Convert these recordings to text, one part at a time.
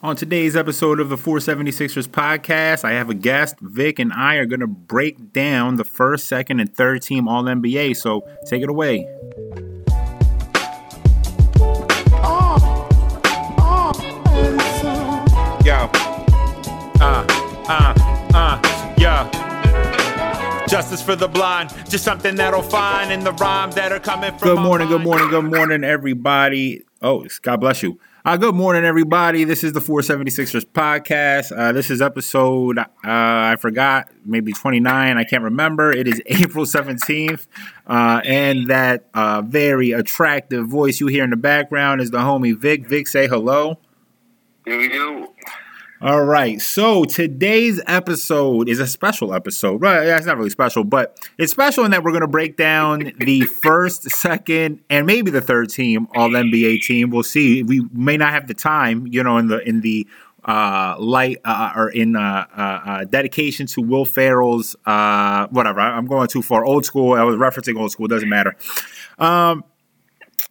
On today's episode of the 476ers podcast, I have a guest. Vic and I are going to break down the first, second, and third team All NBA. So take it away. Yo. Uh, uh, uh, yo. Justice for the blind, just something that'll find in the rhymes that are coming from. Good morning, good morning, good morning, everybody. Oh, God bless you. Uh, good morning, everybody. This is the 476ers podcast. Uh, this is episode, uh, I forgot, maybe 29. I can't remember. It is April 17th. Uh, and that uh, very attractive voice you hear in the background is the homie Vic. Vic, say hello. We go. All right. So today's episode is a special episode. Right? That's not really special, but it's special in that we're going to break down the first, second, and maybe the third team All NBA team. We'll see. We may not have the time, you know, in the in the uh, light uh, or in uh, uh, uh dedication to Will Ferrell's uh, whatever. I'm going too far. Old school. I was referencing old school. Doesn't matter. Um,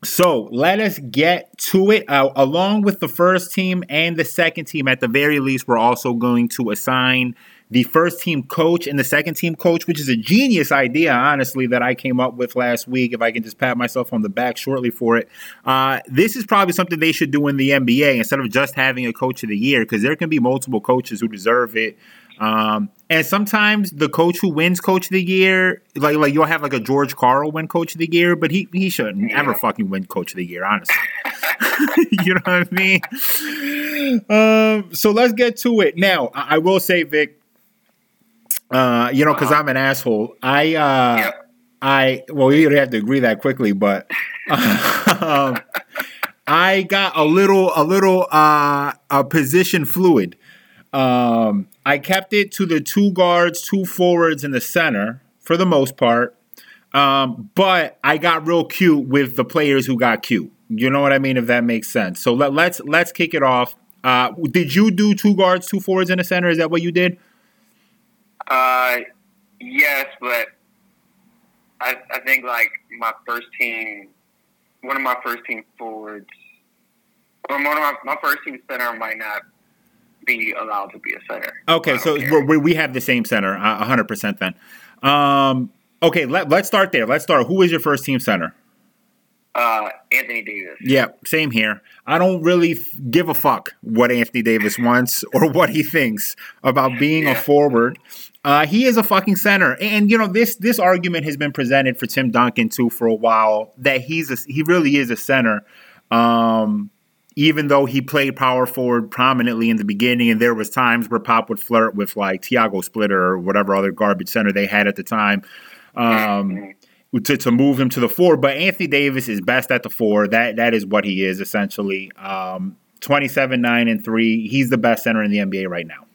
so let us get to it. Uh, along with the first team and the second team, at the very least, we're also going to assign the first team coach and the second team coach, which is a genius idea, honestly, that I came up with last week. If I can just pat myself on the back shortly for it. Uh, this is probably something they should do in the NBA instead of just having a coach of the year, because there can be multiple coaches who deserve it. Um, and sometimes the coach who wins coach of the year, like like you'll have like a George Karl win coach of the year, but he he should never fucking win coach of the year, honestly. you know what I mean? Um, so let's get to it. Now, I, I will say, Vic, uh, you know, because uh-huh. I'm an asshole. I uh yep. I well, you have to agree that quickly, but um, I got a little a little uh a position fluid. Um, I kept it to the two guards, two forwards, in the center for the most part. Um, but I got real cute with the players who got cute. You know what I mean? If that makes sense. So let, us let's, let's kick it off. Uh, did you do two guards, two forwards in the center? Is that what you did? Uh, yes, but I, I think like my first team, one of my first team forwards, or one of my, my first team center might not be allowed to be a center. Okay, so we we have the same center, hundred percent. Then, um, okay, let, let's start there. Let's start. Who is your first team center? Uh, Anthony Davis. Yeah, same here. I don't really f- give a fuck what Anthony Davis wants or what he thinks about being yeah. a forward. Uh, he is a fucking center, and you know this this argument has been presented for Tim Duncan too for a while that he's a, he really is a center. Um, even though he played power forward prominently in the beginning, and there was times where Pop would flirt with like Tiago Splitter or whatever other garbage center they had at the time. Um, to, to move him to the four, but Anthony Davis is best at the four. That that is what he is essentially. Um, 27, 9, and 3. He's the best center in the NBA right now.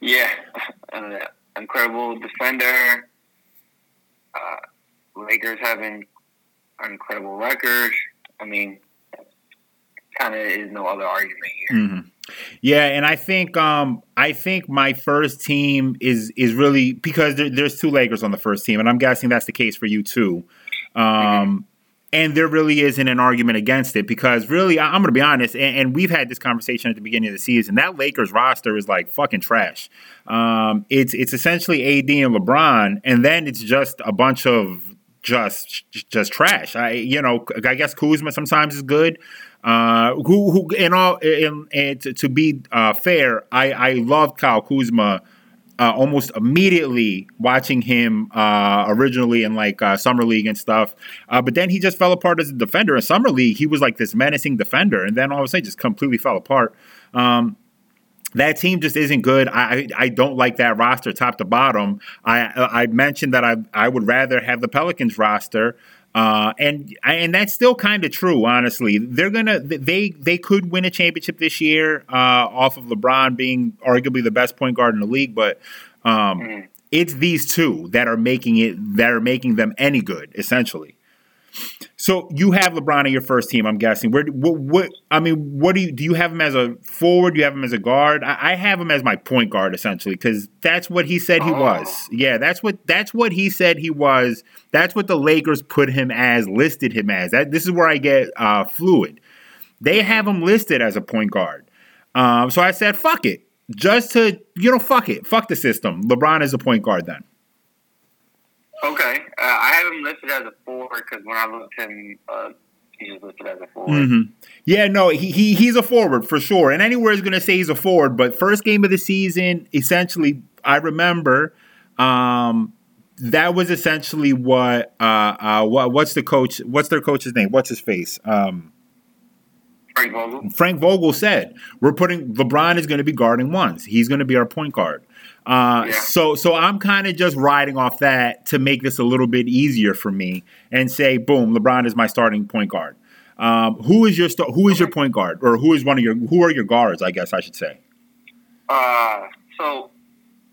Yeah, uh, incredible defender. Uh, Lakers having an incredible record. I mean, kind of is no other argument here. Mm-hmm. Yeah, and I think um, I think my first team is is really because there, there's two Lakers on the first team, and I'm guessing that's the case for you too. Um, mm-hmm. And there really isn't an argument against it because really, I'm going to be honest, and, and, we've had this conversation at the beginning of the season. That Lakers roster is like fucking trash. Um, it's it's essentially AD and LeBron, and then it's just a bunch of just just trash. I you know I guess Kuzma sometimes is good. Uh, who who in all in, in to, to, be uh, fair, I I loved Kyle Kuzma. Uh, almost immediately watching him uh, originally in like uh, summer league and stuff, uh, but then he just fell apart as a defender. In summer league, he was like this menacing defender, and then all of a sudden, just completely fell apart. Um, that team just isn't good. I I don't like that roster top to bottom. I I mentioned that I I would rather have the Pelicans roster. Uh, and and that's still kind of true, honestly. They're gonna they they could win a championship this year uh, off of LeBron being arguably the best point guard in the league, but um, mm. it's these two that are making it that are making them any good, essentially. So you have LeBron in your first team, I'm guessing. Where what, what I mean, what do you do? You have him as a forward? Do you have him as a guard? I, I have him as my point guard essentially because that's what he said he oh. was. Yeah, that's what that's what he said he was. That's what the Lakers put him as, listed him as. That this is where I get uh, fluid. They have him listed as a point guard. Um, so I said, fuck it. Just to, you know, fuck it. Fuck the system. LeBron is a point guard then. Okay. Uh, I have him listed as a four because when I looked him, uh, he's listed as a forward. Mm-hmm. Yeah, no, he, he he's a forward for sure. And anywhere is going to say he's a forward. But first game of the season, essentially, I remember um, that was essentially what uh, uh, what what's the coach? What's their coach's name? What's his face? Um, Frank Vogel. Frank Vogel said we're putting LeBron is going to be guarding ones. He's going to be our point guard. Uh, Yeah. So so I'm kind of just riding off that to make this a little bit easier for me and say, boom, LeBron is my starting point guard. Um, who is your who is your point guard or who is one of your who are your guards? I guess I should say. Uh, so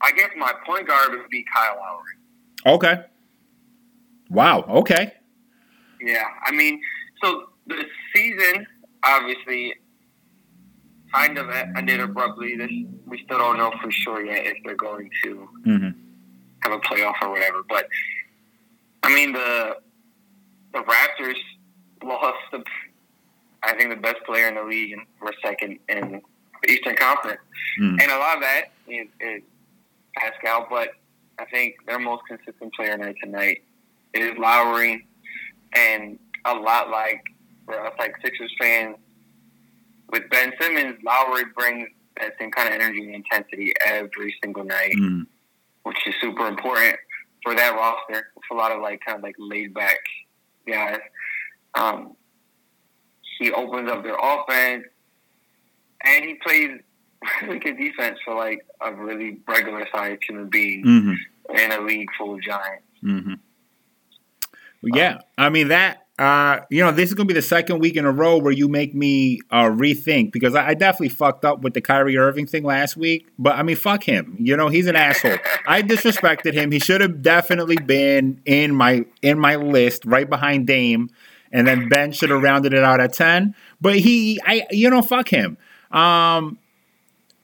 I guess my point guard would be Kyle Lowry. Okay. Wow. Okay. Yeah, I mean, so the season obviously kind of ended abruptly. This we still don't know for sure yet if they're going to hmm have a playoff or whatever. But I mean, the the Raptors lost the I think the best player in the league and were second in the Eastern Conference, Mm. and a lot of that is, is Pascal. But I think their most consistent player night tonight is Lowry, and a lot like for us, like Sixers fans. With Ben Simmons, Lowry brings that same kind of energy and intensity every single night Mm. which is super important for that roster. It's a lot of like kind of like laid back guys. Um, he opens up their offense, and he plays really good defense for like a really regular sized human being hmm in a league full of giants. hmm Yeah, I mean that. Uh, you know, this is gonna be the second week in a row where you make me uh, rethink because I, I definitely fucked up with the Kyrie Irving thing last week. But I mean, fuck him. You know, he's an asshole. I disrespected him. He should have definitely been in my in my list right behind Dame, and then Ben should have rounded it out at ten. But he, I, you know, fuck him. Um,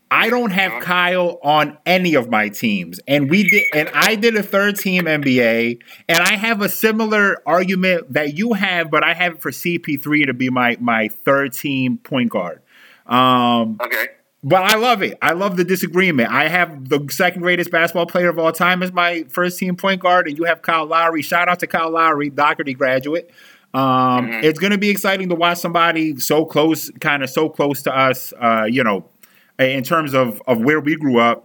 I don't have Kyle on any of my teams, and we did, and I did a third team NBA, and I have a similar argument that you have, but I have it for CP3 to be my my third team point guard. Um, Okay. but I love it. I love the disagreement. I have the second greatest basketball player of all time as my first team point guard, and you have Kyle Lowry. Shout out to Kyle Lowry, Dougherty graduate. Um, Mhm. It's going to be exciting to watch somebody so close, kind of so close to us. Uh, you know, in terms of of where we grew up.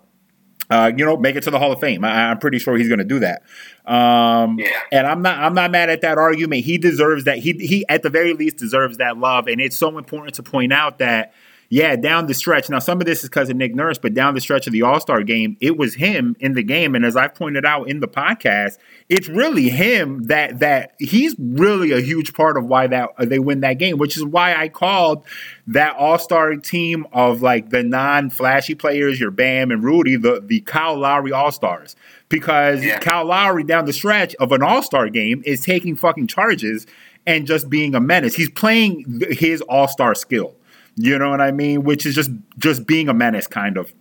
Uh, you know, make it to the Hall of Fame. I, I'm pretty sure he's going to do that. Um, Yeah. and I'm not I'm not mad at that argument. He deserves that. He he at the very least deserves that love. And it's so important to point out that yeah, down the stretch. Now some of this is because of Nick Nurse, but down the stretch of the All Star game, it was him in the game. And as I pointed out in the podcast, it's really him that that he's really a huge part of why that they win that game, which is why I called that All Star team of like the non flashy players, your Bam and Rudy, the the Kyle Lowry All Stars because Yeah. Kyle Lowry down the stretch of an All Star game is taking fucking charges and just being a menace. He's playing his All Star skill. You know what I mean? Which is just just being a menace, kind of.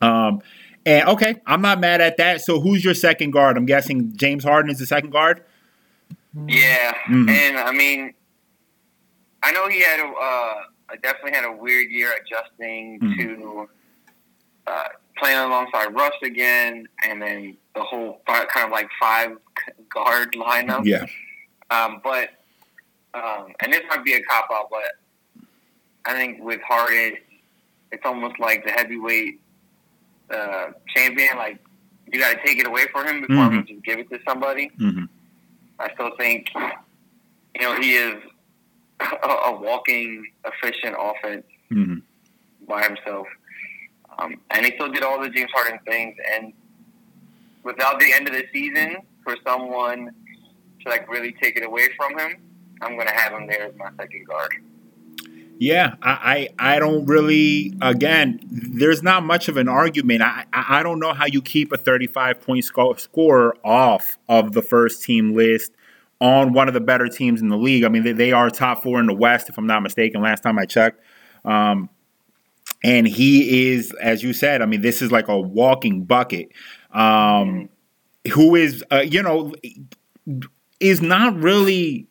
Um, and okay, I'm not mad at that. So who's your second guard? I'm guessing James Harden is the second guard. Yeah, Mhm. and I mean, I know he had a uh, definitely had a weird year adjusting Mhm. to uh, playing alongside Russ again, and then the whole kind of like five guard lineup. Yeah. Um, but um, and this might be a cop out, but I think with Harden, it's almost like the heavyweight uh, champion. Like you got to take it away from him before Mhm. you just give it to somebody. hmm I still think, you know, he is a, a walking efficient offense hmm by himself. Um, and he still did all the James Harden things. And without the end of the season, for someone to like really take it away from him, I'm going to have him there as my second guard. Yeah, I, I I don't really. Again, there's not much of an argument. I I don't know how you keep a 35 point sco- scorer off of the first team list on one of the better teams in the league. I mean, they, they are top four in the West, if I'm not mistaken. Last time I checked, um, and he is, as you said. I mean, this is like a walking bucket. Um, who is, uh, you know, is not really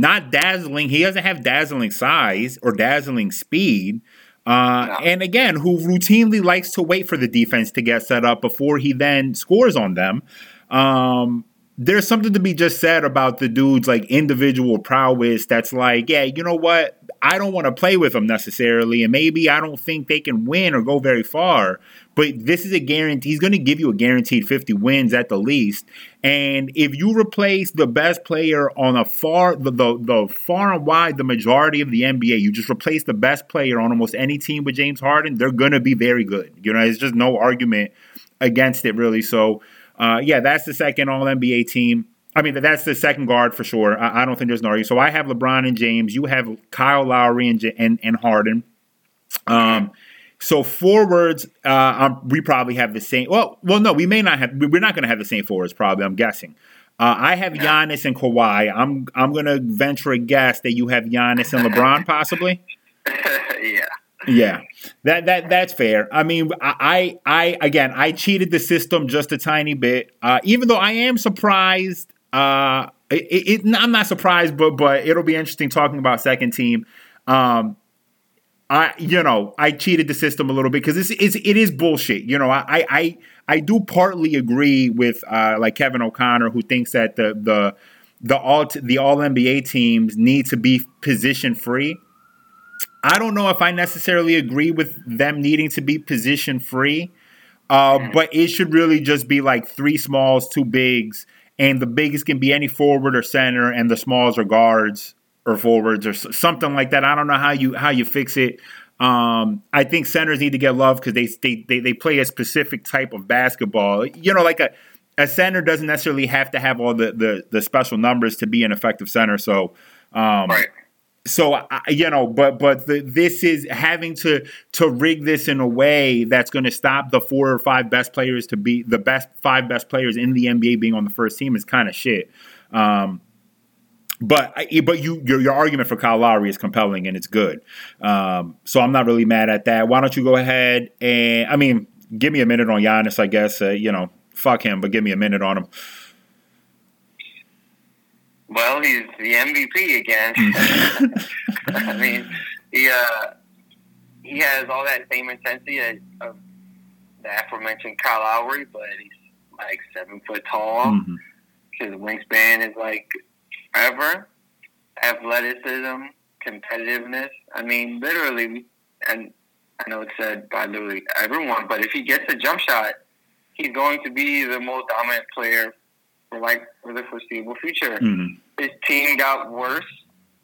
not dazzling. He doesn't have dazzling size or dazzling speed. Uh, no. And again, who routinely likes to wait for the defense to get set up before he then scores on them. Um, there's something to be just said about the dude's like individual prowess that's like, yeah, you know what? I don't want to play with them necessarily, and maybe I don't think they can win or go very far. But this is a guarantee. He's going to give you a guaranteed 50 wins at the least. And if you replace the best player on a far, the, the, the far and wide, the majority of the NBA, you just replace the best player on almost any team with James Harden, they're going to be very good. You know, it's just no argument against it, really. So, uh, yeah, that's the second All NBA team. I mean, that's the second guard for sure. I, I, don't think there's an argument. So I have LeBron and James. You have Kyle Lowry and and, and Harden. Um, so forwards, uh, we probably have the same. Well, well, no, we may not have. We're not going to have the same forwards. Probably, I'm guessing. Uh, I have Giannis and Kawhi. I'm I'm going to venture a guess that you have Giannis and LeBron, possibly. yeah. Yeah, that that that's fair. I mean, I I again, I cheated the system just a tiny bit. Uh, even though I am surprised. Uh, it, it, I'm not surprised, but but it'll be interesting talking about second team. Um, I you know I cheated the system a little bit because it's, it's it is bullshit. You know, I I I do partly agree with uh, like Kevin O'Connor who thinks that the the the all the all NBA teams need to be position free. I don't know if I necessarily agree with them needing to be position free, uh, mm. but it should really just be like three smalls, two bigs, and the biggest can be any forward or center, and the smalls are guards or forwards or something like that. I don't know how you how you fix it. Um, I think centers need to get love because they, they they they play a specific type of basketball. You know, like a a center doesn't necessarily have to have all the the, the special numbers to be an effective center. So. Um, right so I, you know but but the, this is having to to rig this in a way that's going to stop the four or five best players to be the best five best players in the NBA being on the first team is kind of shit um, but but you your, your argument for Kyle Lowry is compelling and it's good um, so I'm not really mad at that why don't you go ahead and I mean give me a minute on Giannis I guess uh, you know fuck him but give me a minute on him well, he's the MVP again. I mean, he uh, he has all that same intensity of the aforementioned Kyle Lowry, but he's like seven foot tall. Mm-hmm. His wingspan is like ever. Athleticism, competitiveness. I mean, literally, and I know it's said by literally everyone, but if he gets a jump shot, he's going to be the most dominant player for like for the foreseeable future. Mm-hmm. His team got worse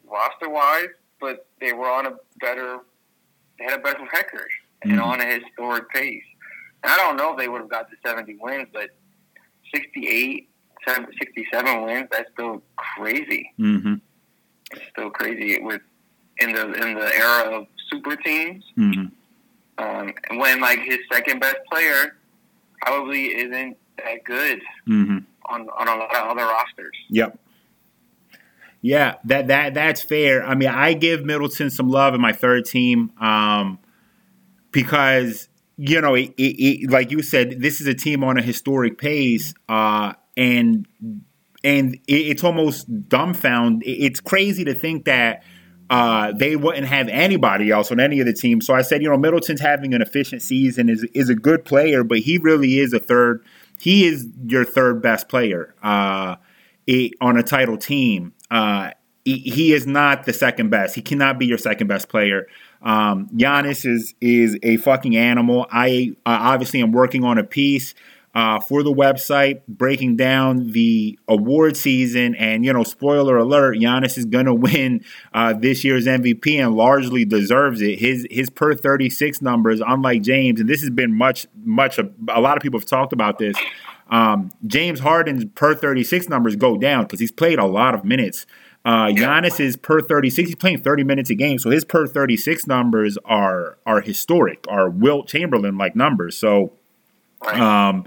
roster wise, but they were on a better they had a better record mm-hmm. and on a historic pace. And I don't know if they would have got to 70 wins, but 68, 67 wins, that's still crazy. Mm-hmm. It's still crazy with in the in the era of super teams. Mm-hmm. Um, when like his second best player probably isn't that good. Mm-hmm on, on a lot of other rosters. Yep. Yeah, that that that's fair. I mean, I give Middleton some love in my third team um, because you know, it, it, it, like you said, this is a team on a historic pace, uh, and and it's almost dumbfound. It's crazy to think that uh, they wouldn't have anybody else on any of the teams. So I said, you know, Middleton's having an efficient season, is is a good player, but he really is a third he is your third best player uh, on a title team. Uh, he, he, is not the second best. He cannot be your second best player. Um, Giannis is is a fucking animal. I obviously am working on a piece uh, for the website, breaking down the award season. And, you know, spoiler alert, Giannis is going to win uh, this year's MVP and largely deserves it. His his per 36 numbers, unlike James, and this has been much, much, a, a lot of people have talked about this. Um, James Harden's per 36 numbers go down because he's played a lot of minutes. Uh, Giannis is per 36. He's playing 30 minutes a game, so his per 36 numbers are are historic, are Wilt Chamberlain like numbers. So um,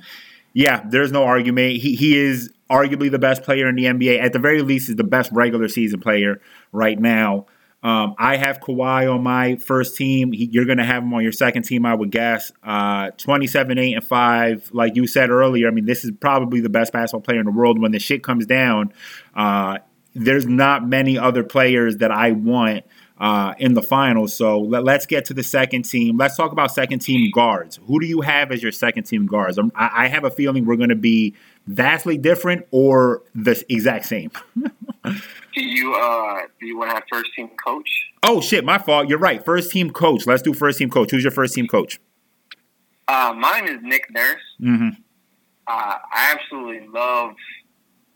yeah, there's no argument. He he is arguably the best player in the NBA. At the very least, is the best regular season player right now. Um, I have Kawhi on my first team. He, you're going to have him on your second team, I would guess. Uh, 27, 8, and 5. Like you said earlier, I mean, this is probably the best basketball player in the world. When the shit comes down, uh, there's not many other players that I want uh, in the finals. So let, us get to the second team. Let's talk about second team guards. Who do you have as your second team guards? I, I have a feeling we're going to be vastly different or the exact same. do you uh, do you want to have first team coach? Oh shit, my fault. You're right. First team coach. Let's do first team coach. Who's your first team coach? Uh, mine is Nick Nurse. Mm-hmm. Uh, I absolutely love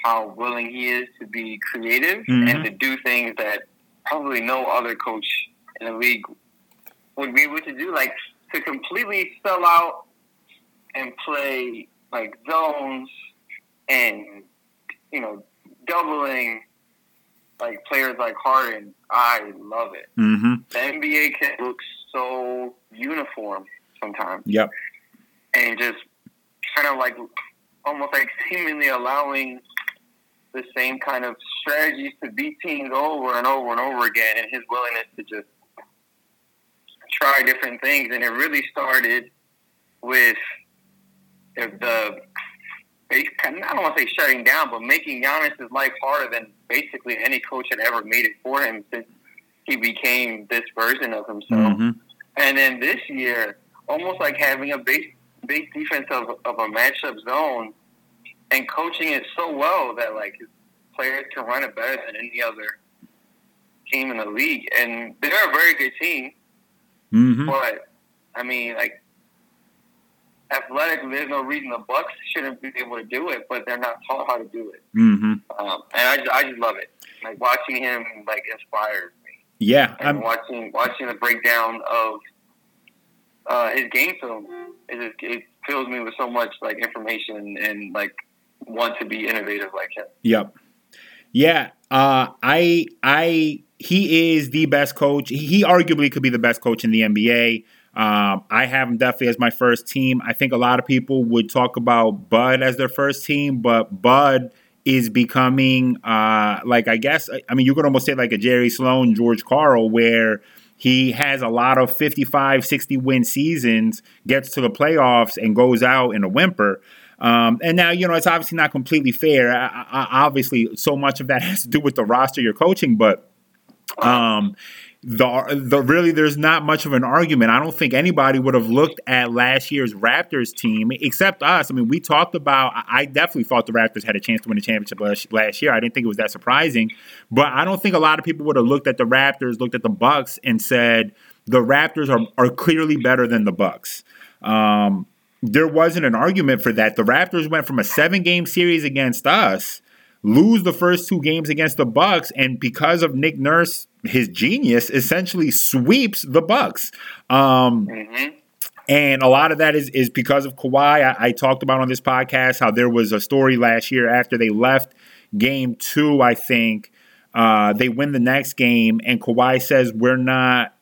how willing he is to be creative mm-hmm. and to do things that probably no other coach in the league would be able to do. Like to completely sell out and play like zones and you know doubling like players like Harden. I love it. Mm-hmm. The NBA can look so uniform sometimes. Yep. And just kind of like almost like seemingly allowing the same kind of strategies to beat teams over and over and over again, and his willingness to just try different things. And it really started with the I don't want to say shutting down, but making Giannis' life harder than basically any coach had ever made it for him since he became this version of himself. Mm-hmm. And then this year, almost like having a base base defense of, of a matchup zone and coaching it so well that like his players can run it better than any other team in the league. And they're a very good team. Mm-hmm. But I mean, like athletically, there's no reason the Bucks shouldn't be able to do it, but they're not taught how to do it. Mm-hmm. Um, and I just, I just love it. Like watching him, like inspires me. Yeah, and I'm watching watching the breakdown of uh, his game film. It just it fills me with so much like information and like want to be innovative like him. Yep. Yeah. Uh, I I he is the best coach. He arguably could be the best coach in the NBA. Um, I have him definitely as my first team. I think a lot of people would talk about Bud as their first team, but Bud is becoming uh, like I guess I mean you could almost say like a Jerry Sloan, George Karl, where he has a lot of 55, 60 win seasons, gets to the playoffs, and goes out in a whimper. Um, and now, you know, it's obviously not completely fair. I, I, obviously, so much of that has to do with the roster you're coaching, but um, the the really there's not much of an argument. I don't think anybody would have looked at last year's Raptors team except us. I mean, we talked about. I definitely thought the Raptors had a chance to win the championship last, year. I didn't think it was that surprising, but I don't think a lot of people would have looked at the Raptors, looked at the Bucks, and said the Raptors are are clearly better than the Bucks. Um, there wasn't an argument for that. The Raptors went from a seven game series against us lose the first two games against the Bucks, and because of Nick Nurse, his genius essentially sweeps the Bucks. Um, mm-hmm. And a lot of that is is because of Kawhi. I, I, talked about on this podcast how there was a story last year after they left game two, I think. Uh, they win the next game, and Kawhi says, We're not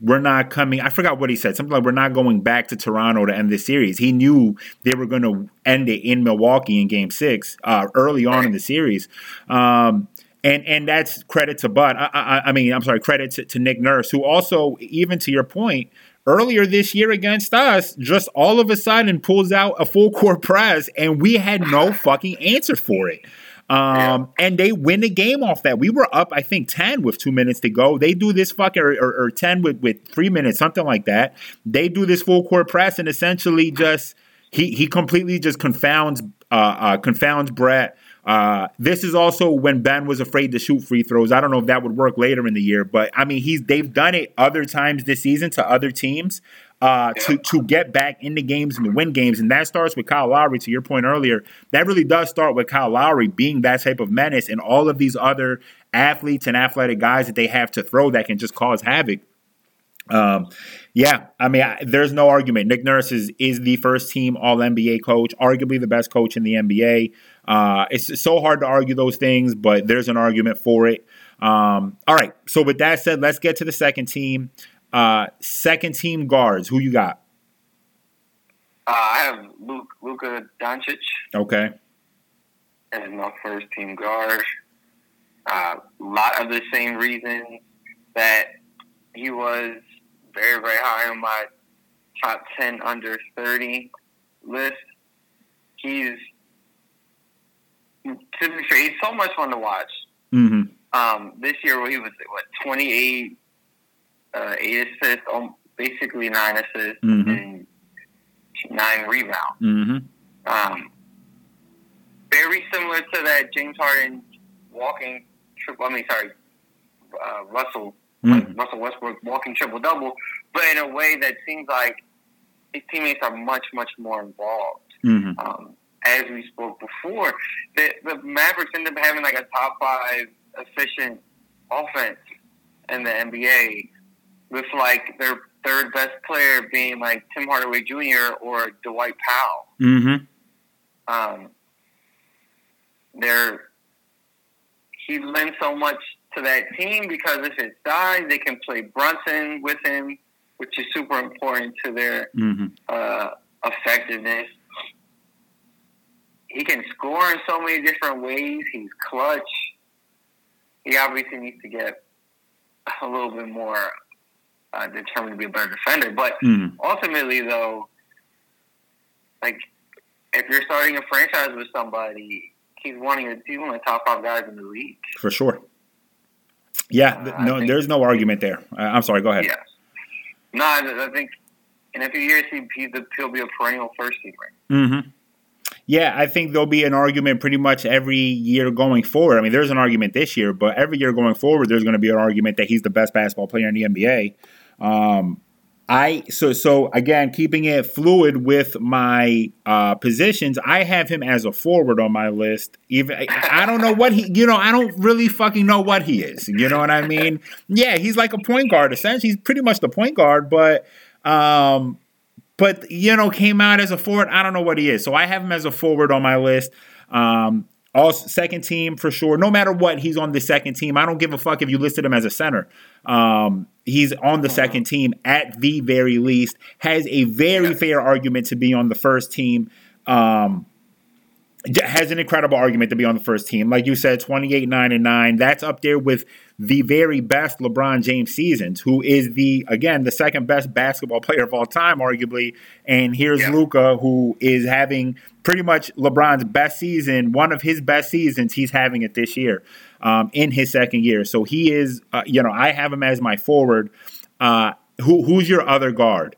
we're not coming. I forgot what he said. Something like we're not going back to Toronto to end the series. He knew they were going to end it in Milwaukee in Game Six uh, early on in the series, um, and and that's credit to Bud. I, I, I mean, I'm sorry, credit to, to Nick Nurse, who also, even to your point, earlier this year against us, just all of a sudden pulls out a full court press, and we had no fucking answer for it. Um, and they win the game off that. We were up, I think, 10 with two minutes to go. They do this fucking, or, or, or 10 with, with three minutes, something like that. They do this full court press and essentially just, he, he completely just confounds, uh, uh, confounds Brett. Uh, this is also when Ben was afraid to shoot free throws. I don't know if that would work later in the year, but I mean, he's they've done it other times this season to other teams uh, to to get back into games and to win games, and that starts with Kyle Lowry. To your point earlier, that really does start with Kyle Lowry being that type of menace, and all of these other athletes and athletic guys that they have to throw that can just cause havoc. Um, yeah, I mean, I, there's no argument. Nick Nurse is, is the first team All NBA coach, arguably the best coach in the NBA. Uh, it's so hard to argue those things, but there's an argument for it. Um, all right. So with that said, let's get to the second team. Uh, second team guards, who you got? Uh, I have Luke Luka Doncic. Okay. As my first team guard. A uh, lot of the same reasons that he was very, very high on my top 10 under 30 list. He's, to be fair, he's so much fun to watch. Mm-hmm. Um, this year, he was what twenty eight, uh, eight assists, um, basically nine assists Mhm. and nine rebounds. Mm-hmm. Um, very similar to that James Harden walking triple. I mean, sorry, uh, Russell Mhm. Russell Westbrook walking triple double, but in a way that seems like his teammates are much much more involved. Mm-hmm. Um, as we spoke before, the, the Mavericks end up having like a top five efficient offense in the NBA, with like their third best player being like Tim Hardaway Jr. or Dwight Powell. Mm-hmm. Um, they're he lends so much to that team because if his size. They can play Brunson with him, which is super important to their Mm-hmm. uh, effectiveness. He can score in so many different ways. He's clutch. He obviously needs to get a little bit more uh, determined to be a better defender. But Mm-hmm. ultimately, though, like if you're starting a franchise with somebody, he's one of your he's one of the top five guys in the league. For sure. Yeah. th- Uh, no, there's no argument there. Uh, I'm sorry. Go ahead. Yes. No, I, I think in a few years he he'll be a perennial first teamer. Mm-hmm. Yeah, I think there'll be an argument pretty much every year going forward. I mean, there's an argument this year, but every year going forward, there's going to be an argument that he's the best basketball player in the NBA. Um, I so so again, keeping it fluid with my uh, positions, I have him as a forward on my list. Even I, I don't know what he, you know, I don't really fucking know what he is. You know what I mean? Yeah, he's like a point guard. Essentially, he's pretty much the point guard, but. Um, but you know, came out as a forward. I don't know what he is, so I have him as a forward on my list. Um, all second team for sure. No matter what, he's on the second team. I don't give a fuck if you listed him as a center. Um, he's on the second team at the very least. Has a very fair argument to be on the first team. Um, has an incredible argument to be on the first team. Like you said, 28, 9, and 9. That's up there with the very best LeBron James seasons, who is the, again, the second best basketball player of all time, arguably. And here's Yeah. Luka, who is having pretty much LeBron's best season, one of his best seasons. He's having it this year um, in his second year. So he is, uh, you know, I have him as my forward. Uh, who, who's your other guard?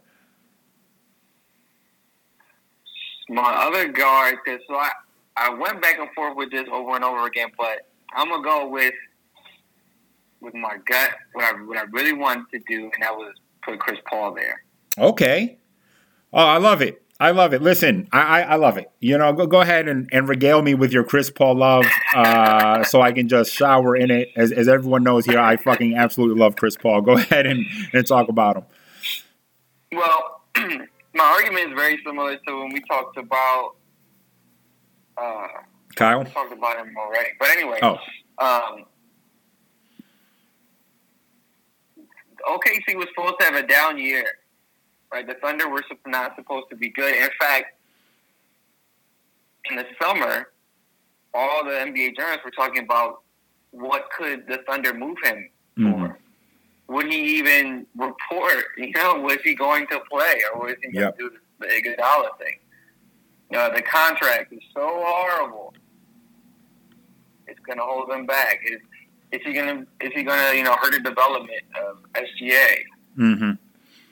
My other guard, so I, I went back and forth with this over and over again, but I'm gonna go with with my gut. What I what I really wanted to do, and that was put Chris Paul there. Okay. Oh, I love it. I love it. Listen, I, I, I love it. You know, go, go ahead and, and regale me with your Chris Paul love uh, so I can just shower in it. As, as everyone knows here, I fucking absolutely love Chris Paul. Go ahead and, and talk about him. Well, my argument is very similar to when we talked about. Uh, Kyle? we talked about him already, but anyway. Oh, Um, OKC was supposed to have a down year, right? The Thunder were not supposed to be good. In fact, in the summer, all the NBA journalists were talking about what could the Thunder move him for. Would he even report? You know, was he going to play, or was he going to do the Iguodala thing? You know, the contract is so horrible. It's going to hold him back. Is is he going to is he going to you know hurt the development of SGA? mm-hmm.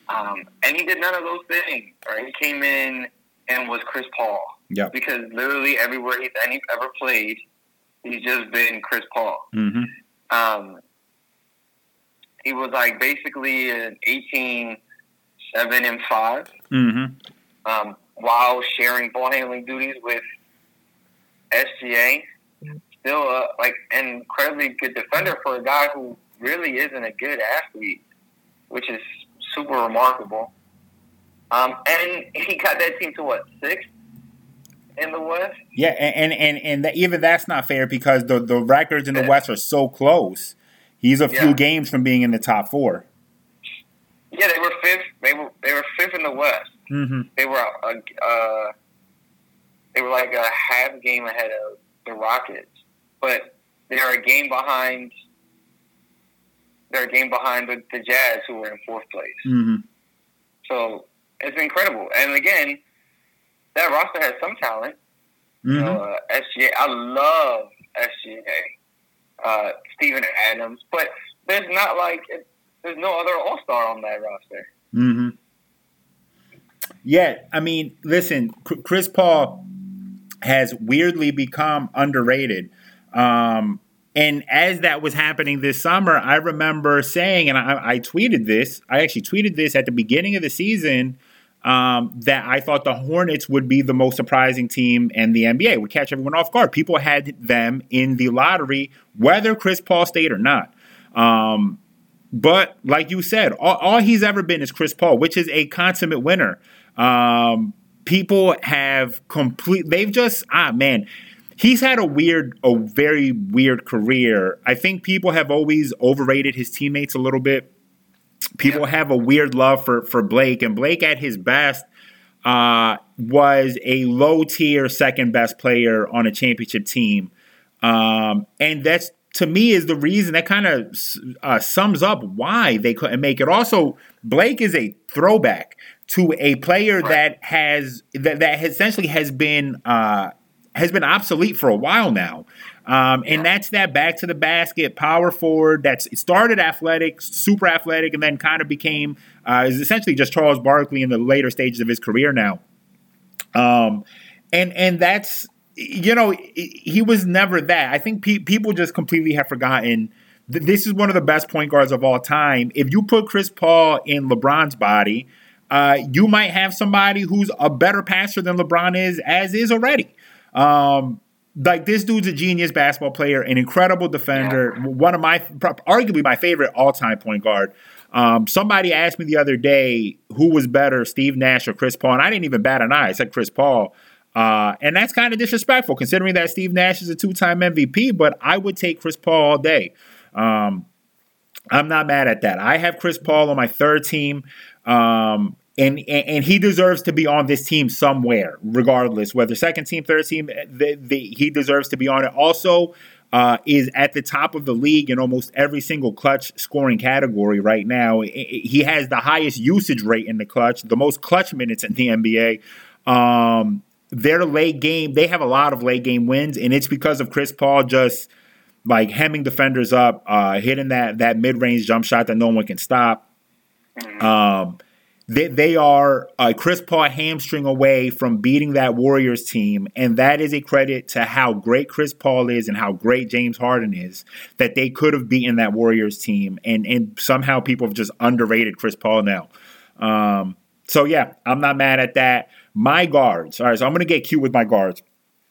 Um, and he did none of those things. Right? He came in and was Chris Paul Yep. because literally everywhere he's any ever played, he's just been Chris Paul. Mm-hmm. Um, he was like basically an 18, 7, and 5 Mm-hmm. um, while sharing ball handling duties with SGA. Still, uh, like an incredibly good defender for a guy who really isn't a good athlete, which is super remarkable. Um, and he got that team to what sixth in the West. Yeah, and and and, that, even that's not fair because the the records in the West are so close. He's a few Yeah. games from being in the top four. Yeah, they were fifth. They were they were fifth in the West. Mm-hmm. They were a, uh, they were like a half game ahead of the Rockets, but they're a game behind. They're a game behind the, the Jazz, who were in fourth place. Mm-hmm. So it's incredible. And again, that roster has some talent. Mm-hmm. uh, SGA, I love SGA. uh, Steven Adams, but there's not like there's no other All Star on that roster. Mm-hmm. Yeah, I mean, listen, Chris Paul has weirdly become underrated. Um, and as that was happening this summer, I remember saying, and I, I, tweeted this, I actually tweeted this at the beginning of the season, um, that I thought the Hornets would be the most surprising team in the NBA, would catch everyone off guard. People had them in the lottery, whether Chris Paul stayed or not. Um, but like you said, all, all, he's ever been is Chris Paul, which is a consummate winner. Um, people have complete. They've just ah man, he's had a weird, a very weird career. I think people have always overrated his teammates a little bit. People yeah. have a weird love for for Blake, and Blake at his best uh, was a low tier second best player on a championship team, um, and that's to me is the reason that kind of uh, sums up why they couldn't make it. Also, Blake is a throwback to a player that has that, that essentially has been uh, has been obsolete for a while now. Um, and that's that back to the basket power forward that's it started athletic, super athletic, and then kind of became uh, is essentially just Charles Barkley in the later stages of his career now. Um, and and that's you know he was never that. I think pe- people just completely have forgotten. this is one of the best point guards of all time. If you put Chris Paul in LeBron's body, uh, you might have somebody who's a better passer than LeBron is, as is already. Um, like this dude's a genius basketball player, an incredible defender, yeah. one of my arguably my favorite all-time point guard. Um, somebody asked me the other day who was better, Steve Nash or Chris Paul, and I didn't even bat an eye. I said Chris Paul. Uh, and that's kind of disrespectful considering that Steve Nash is a two time MVP, but I would take Chris Paul all day. Um, I'm not mad at that. I have Chris Paul on my third team. Um, and, and he deserves to be on this team somewhere, regardless whether second team, third team. The, the, he deserves to be on it. Also, uh, is at the top of the league in almost every single clutch scoring category right now. He has the highest usage rate in the clutch, the most clutch minutes in the NBA. Um, their late game, they have a lot of late game wins, and it's because of Chris Paul just like hemming defenders up, uh, hitting that that mid range jump shot that no one can stop. Um, they, they are a Chris Paul hamstring away from beating that Warriors team. And that is a credit to how great Chris Paul is and how great James Harden is that they could have beaten that Warriors team. And, and somehow people have just underrated Chris Paul now. Um, so, yeah, I'm not mad at that. My guards. All right, so I'm going to get cute with my guards.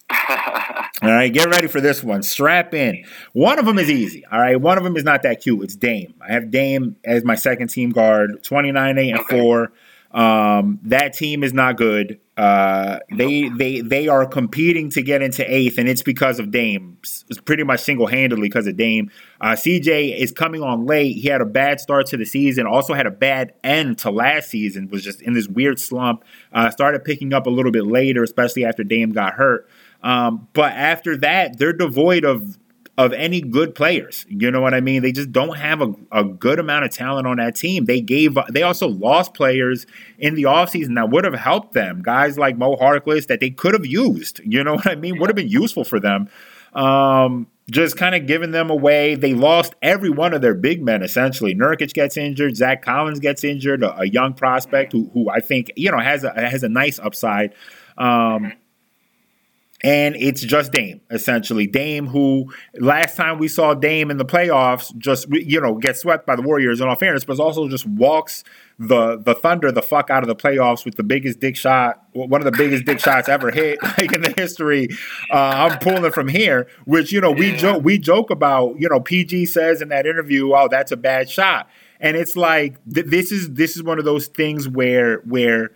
All right, get ready for this one. Strap in. One of them is easy. All right, one of them is not that cute. It's Dame. I have Dame as my second team guard. Twenty nine eight and four. Um, that team is not good. Uh, they they they are competing to get into eighth, and it's because of Dame. It's pretty much single handedly because of Dame. Uh, CJ is coming on late. He had a bad start to the season. Also had a bad end to last season. Was just in this weird slump. Uh, started picking up a little bit later, especially after Dame got hurt. Um, but after that, they're devoid of of any good players. You know what I mean? They just don't have a, a good amount of talent on that team. They gave they also lost players in the offseason that would have helped them. Guys like Mo Harkless that they could have used. You know what I mean? Would have been useful for them. Um, just kind of giving them away. They lost every one of their big men essentially. Nurkic gets injured, Zach Collins gets injured, a, a young prospect who who I think you know has a has a nice upside. Um, and it's just Dame essentially. Dame, who last time we saw Dame in the playoffs, just you know gets swept by the Warriors. In all fairness, but also just walks the the Thunder the fuck out of the playoffs with the biggest dick shot, one of the biggest dick shots ever hit like in the history. Uh, I'm pulling it from here, which you know we joke we joke about. You know, PG says in that interview, "Oh, that's a bad shot," and it's like th- this is this is one of those things where where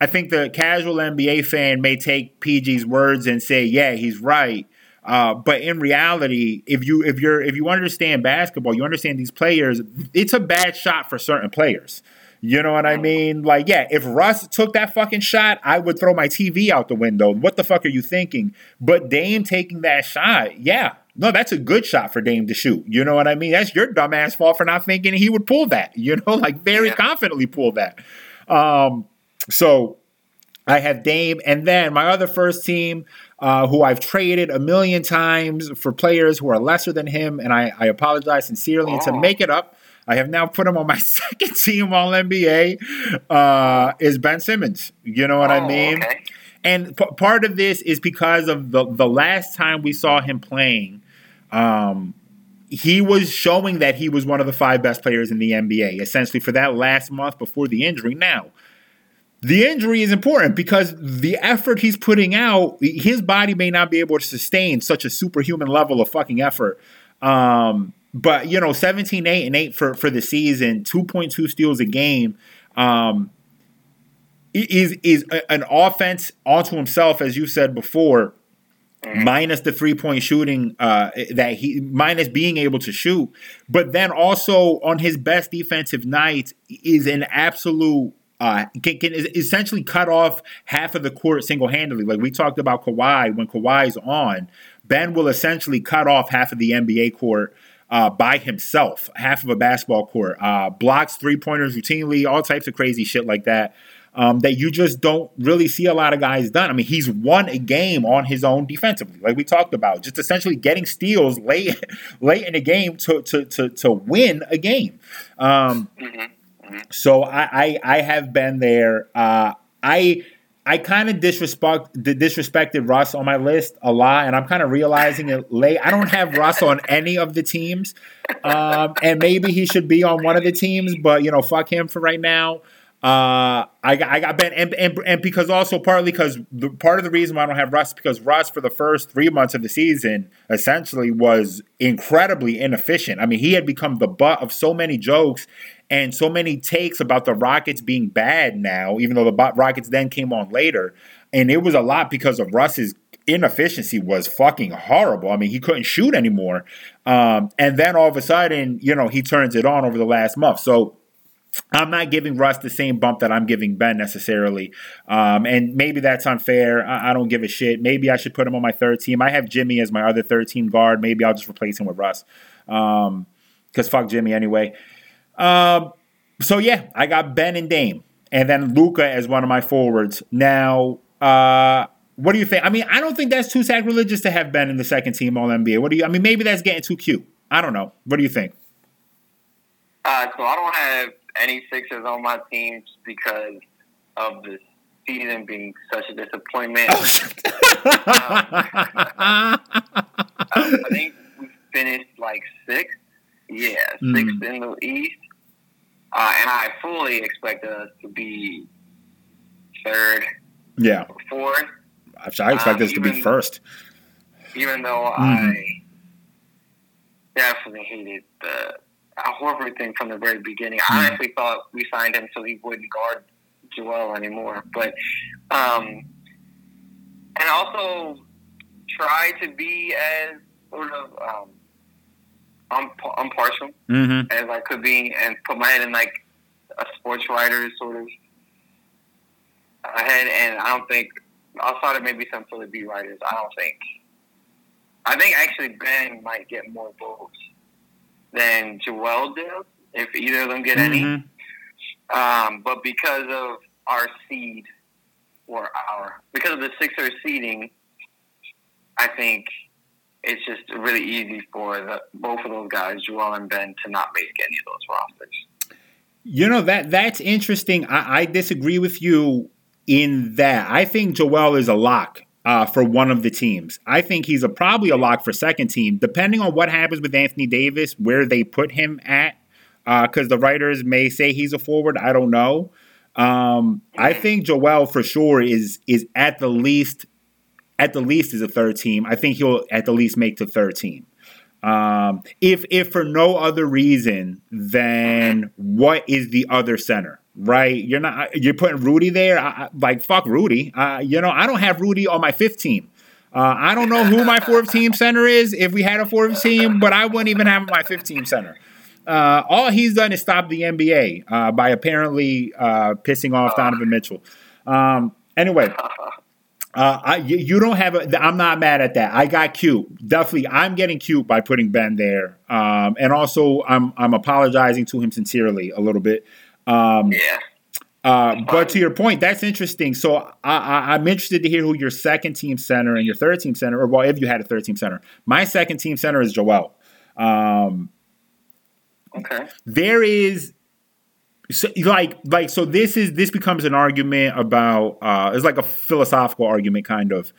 I think the casual NBA fan may take PG's words and say, "Yeah, he's right." Uh, but in reality, if you if you're if you understand basketball, you understand these players. It's a bad shot for certain players. You know what I mean? Like, yeah, if Russ took that fucking shot, I would throw my TV out the window. What the fuck are you thinking? But Dame taking that shot, yeah, no, that's a good shot for Dame to shoot. You know what I mean? That's your dumbass fault for not thinking he would pull that. You know, like very confidently pull that. Um, so I have Dame, and then my other first team, uh, who I've traded a million times for players who are lesser than him, and I, I apologize sincerely. Oh. And to oh. make it up, I have now put him on my second team All NBA. Uh, is Ben Simmons? You know what oh, I mean? Okay. And p- part of this is because of the the last time we saw him playing. Um, he was showing that he was one of the five best players in the NBA, essentially for that last month before the injury. Now, the injury is important because the effort he's putting out, his body may not be able to sustain such a superhuman level of fucking effort. Um, but you know, 17, 8, and 8 for, for the season, 2.2 steals a game. Um, is is an offense onto himself, as you said before, mm-hmm. minus the three point shooting uh, that he minus being able to shoot, but then also on his best defensive nights is an absolute uh, can, can essentially cut off half of the court single handedly. Like we talked about Kawhi, when Kawhi's on, Ben will essentially cut off half of the NBA court uh, by himself, half of a basketball court, uh, blocks three pointers routinely, all types of crazy shit like that. Um, that you just don't really see a lot of guys done. I mean, he's won a game on his own defensively, like we talked about, just essentially getting steals late, late in the game to to to, to win a game. Um, mm-hmm. So I, I, I have been there. Uh, I I kind of disrespect disrespected Russ on my list a lot, and I'm kind of realizing it late. I don't have Russ on any of the teams, um, and maybe he should be on one of the teams, but you know, fuck him for right now. Uh, I got I got Ben, and, and, and because also partly because part of the reason why I don't have Russ because Russ for the first three months of the season essentially was incredibly inefficient. I mean, he had become the butt of so many jokes and so many takes about the Rockets being bad now, even though the Rockets then came on later. And it was a lot because of Russ's inefficiency was fucking horrible. I mean, he couldn't shoot anymore. Um, and then all of a sudden, you know, he turns it on over the last month. So I'm not giving Russ the same bump that I'm giving Ben necessarily. Um, and maybe that's unfair. I, I, don't give a shit. Maybe I should put him on my third team. I have Jimmy as my other third team guard. Maybe I'll just replace him with Russ. Because um, fuck Jimmy anyway. Um, so yeah, I got Ben and Dame, and then Luka as one of my forwards. Now, uh, what do you think? I mean, I don't think that's too sacrilegious to have Ben in the second team All NBA. What do you? I mean, maybe that's getting too cute. I don't know. What do you think? Uh, so I don't have any Sixers on my team because of the season being such a disappointment. um, I think we finished like sixth. Yeah, mm. sixth in the East. Uh, and I fully expect us to be third. Yeah. Fourth. Actually, I expect um, us to be first. Even though mm-hmm. I definitely hated the Al Horford thing from the very beginning. Mm-hmm. I honestly thought we signed him so he wouldn't guard Joel anymore. But um, and also try to be as sort of um, I'm impartial mm-hmm. as I could be, and put my head in like a sports writer sort of head. And I don't think outside of maybe some Philly beat writers, I don't think. I think actually Ben might get more votes than Joel did if either of them get mm-hmm. any. Um, but because of our seed or our because of the Sixers seeding, I think it's just really easy for the, both of those guys, Joel and Ben, to not make any of those rosters. You know that that's interesting. I, I disagree with you in that. I think Joel is a lock uh, for one of the teams. I think he's a, probably a lock for second team, depending on what happens with Anthony Davis, where they put him at. Because uh, the writers may say he's a forward. I don't know. Um, I think Joel for sure is is at the least at the least is a third team. I think he'll at the least make the third team. Um, if if for no other reason than what is the other center, right? You're not you're putting Rudy there. I, like fuck Rudy. Uh, you know I don't have Rudy on my fifth team. Uh, I don't know who my fourth team center is if we had a fourth team, but I wouldn't even have my fifth team center. Uh, all he's done is stop the NBA uh, by apparently uh, pissing off Donovan Mitchell. Um, anyway, uh, I, you don't have a. I'm not mad at that. I got cute. Definitely, I'm getting cute by putting Ben there. Um, and also, I'm I'm apologizing to him sincerely a little bit. Um, yeah. Uh, but to your point, that's interesting. So I, am interested to hear who your second team center and your third team center, or well, if you had a third team center. My second team center is Joel. Um, okay. There is so, like like so this is this becomes an argument about uh it's like a philosophical argument kind of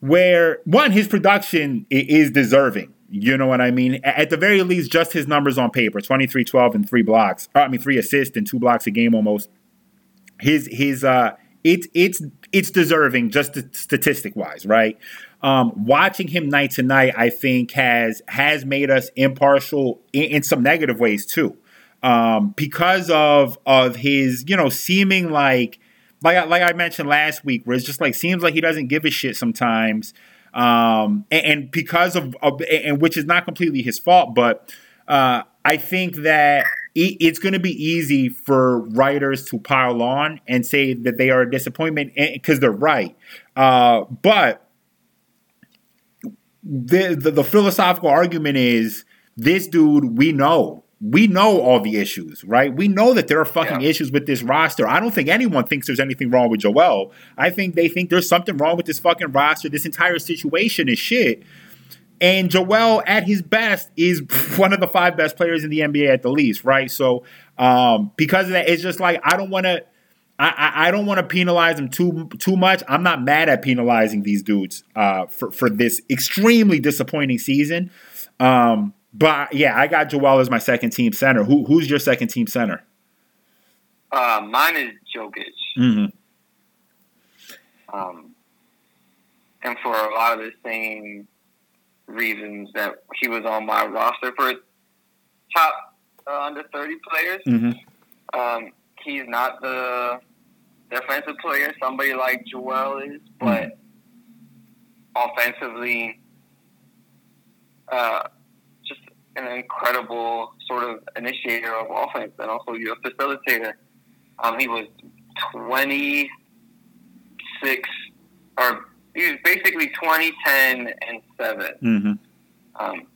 where one his production is deserving. You know what i mean? At the very least just his numbers on paper 23 12 and three blocks i mean three assists and two blocks a game almost. His his uh it's it's it's deserving just statistic wise right? Um, watching him night to night i think has has made us impartial in, in some negative ways too um, because of of his you know seeming like like like I mentioned last week, where it's just like seems like he doesn't give a shit sometimes, um, and, and because of, of, and which is not completely his fault, but uh, I think that it's going to be easy for writers to pile on and say that they are a disappointment because they're right, uh, but the, the the philosophical argument is this dude we know we know all the issues, right? We know that there are fucking yeah. issues with this roster. I don't think anyone thinks there's anything wrong with Joel. I think they think there's something wrong with this fucking roster. This entire situation is shit. And Joel, at his best, is one of the five best players in the NBA at the least, right? So, um, because of that, it's just like I don't want to. I, I, don't want to penalize them too too much. I'm not mad at penalizing these dudes uh, for for this extremely disappointing season. Um, but yeah, I got Joel as my second team center. Who who's your second team center? Uh, mine is Jokic. Mm-hmm. Um, and for a lot of the same reasons that he was on my roster for top uh, under thirty players. Mm-hmm. Um, he's not the defensive player somebody like Joel is, but mm-hmm. offensively. Uh, an incredible sort of initiator of offense and also your facilitator. Um, he was 26, or he was basically 20, 10, and 7. Mm-hmm. Um,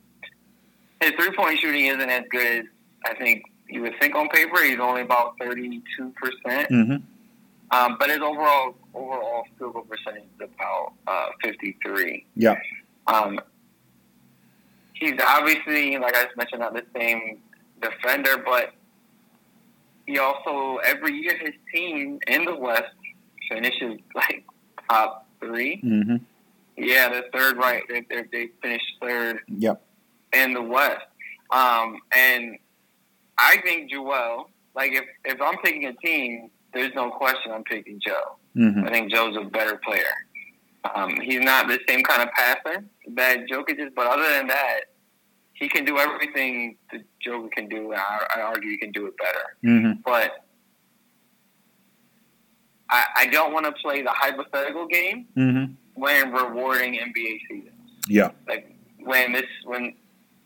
his three point shooting isn't as good as I think you would think on paper. He's only about 32%. percent mm-hmm. um, but his overall overall field goal percentage is about uh, 53. Yeah. Um, he's obviously, like I just mentioned, not the same defender, but he also every year his team in the West finishes like top 3 mm-hmm. Yeah, the third right. They, they, they finished third. Yep. In the West, um, and I think Joel. Like if if I'm picking a team, there's no question I'm picking Joe. Mm-hmm. I think Joe's a better player. Um, he's not the same kind of passer that Jokic is, but other than that, he can do everything that Joker can do. And I, I argue he can do it better. Mm-hmm. But I, I don't want to play the hypothetical game mm-hmm. when rewarding NBA seasons. Yeah, like when this when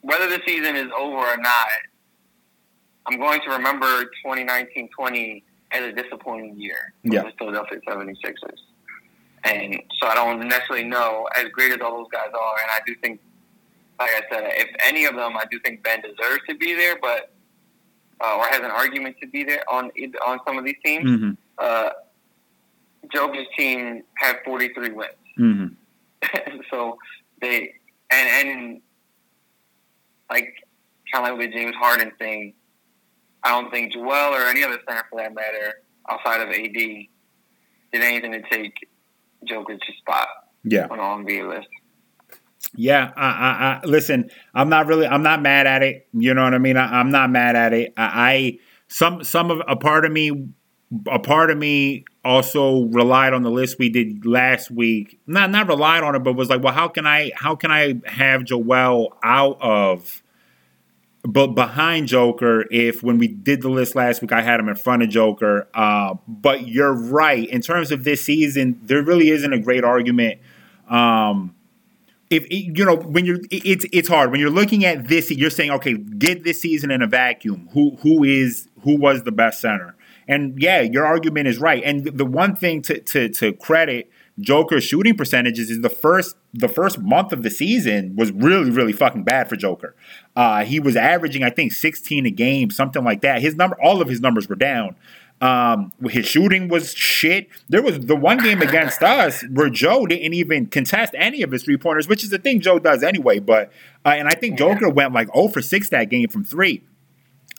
whether the season is over or not, I'm going to remember 2019-20 as a disappointing year for yeah. the Philadelphia 76ers. And so I don't necessarily know as great as all those guys are, and I do think like I said, if any of them, I do think Ben deserves to be there, but uh, or has an argument to be there on on some of these teams. Mm-hmm. Uh, Jokic's team had 43 wins, mm-hmm. so they and and like kind of like with James Harden thing. I don't think Joel or any other center for that matter outside of AD did anything to take Jokic's spot yeah. on the NBA list. Yeah, I, I, I, listen. I'm not really. I'm not mad at it. You know what I mean. I, am not mad at it. I, I some some of a part of me, a part of me also relied on the list we did last week. Not not relied on it, but was like, well, how can I how can I have Joel out of, but behind Joker? If when we did the list last week, I had him in front of Joker. Uh, but you're right in terms of this season. There really isn't a great argument. Um, if you know when you're it's it's hard when you're looking at this you're saying okay get this season in a vacuum who who is who was the best center and yeah your argument is right and the one thing to to, to credit Joker's shooting percentages is the first the first month of the season was really really fucking bad for Joker. Uh, he was averaging I think 16 a game, something like that. His number, all of his numbers were down. Um, his shooting was shit. There was the one game against us where Joe didn't even contest any of his three pointers, which is the thing Joe does anyway. But uh, and I think Joker went like 0 for 6 that game from three.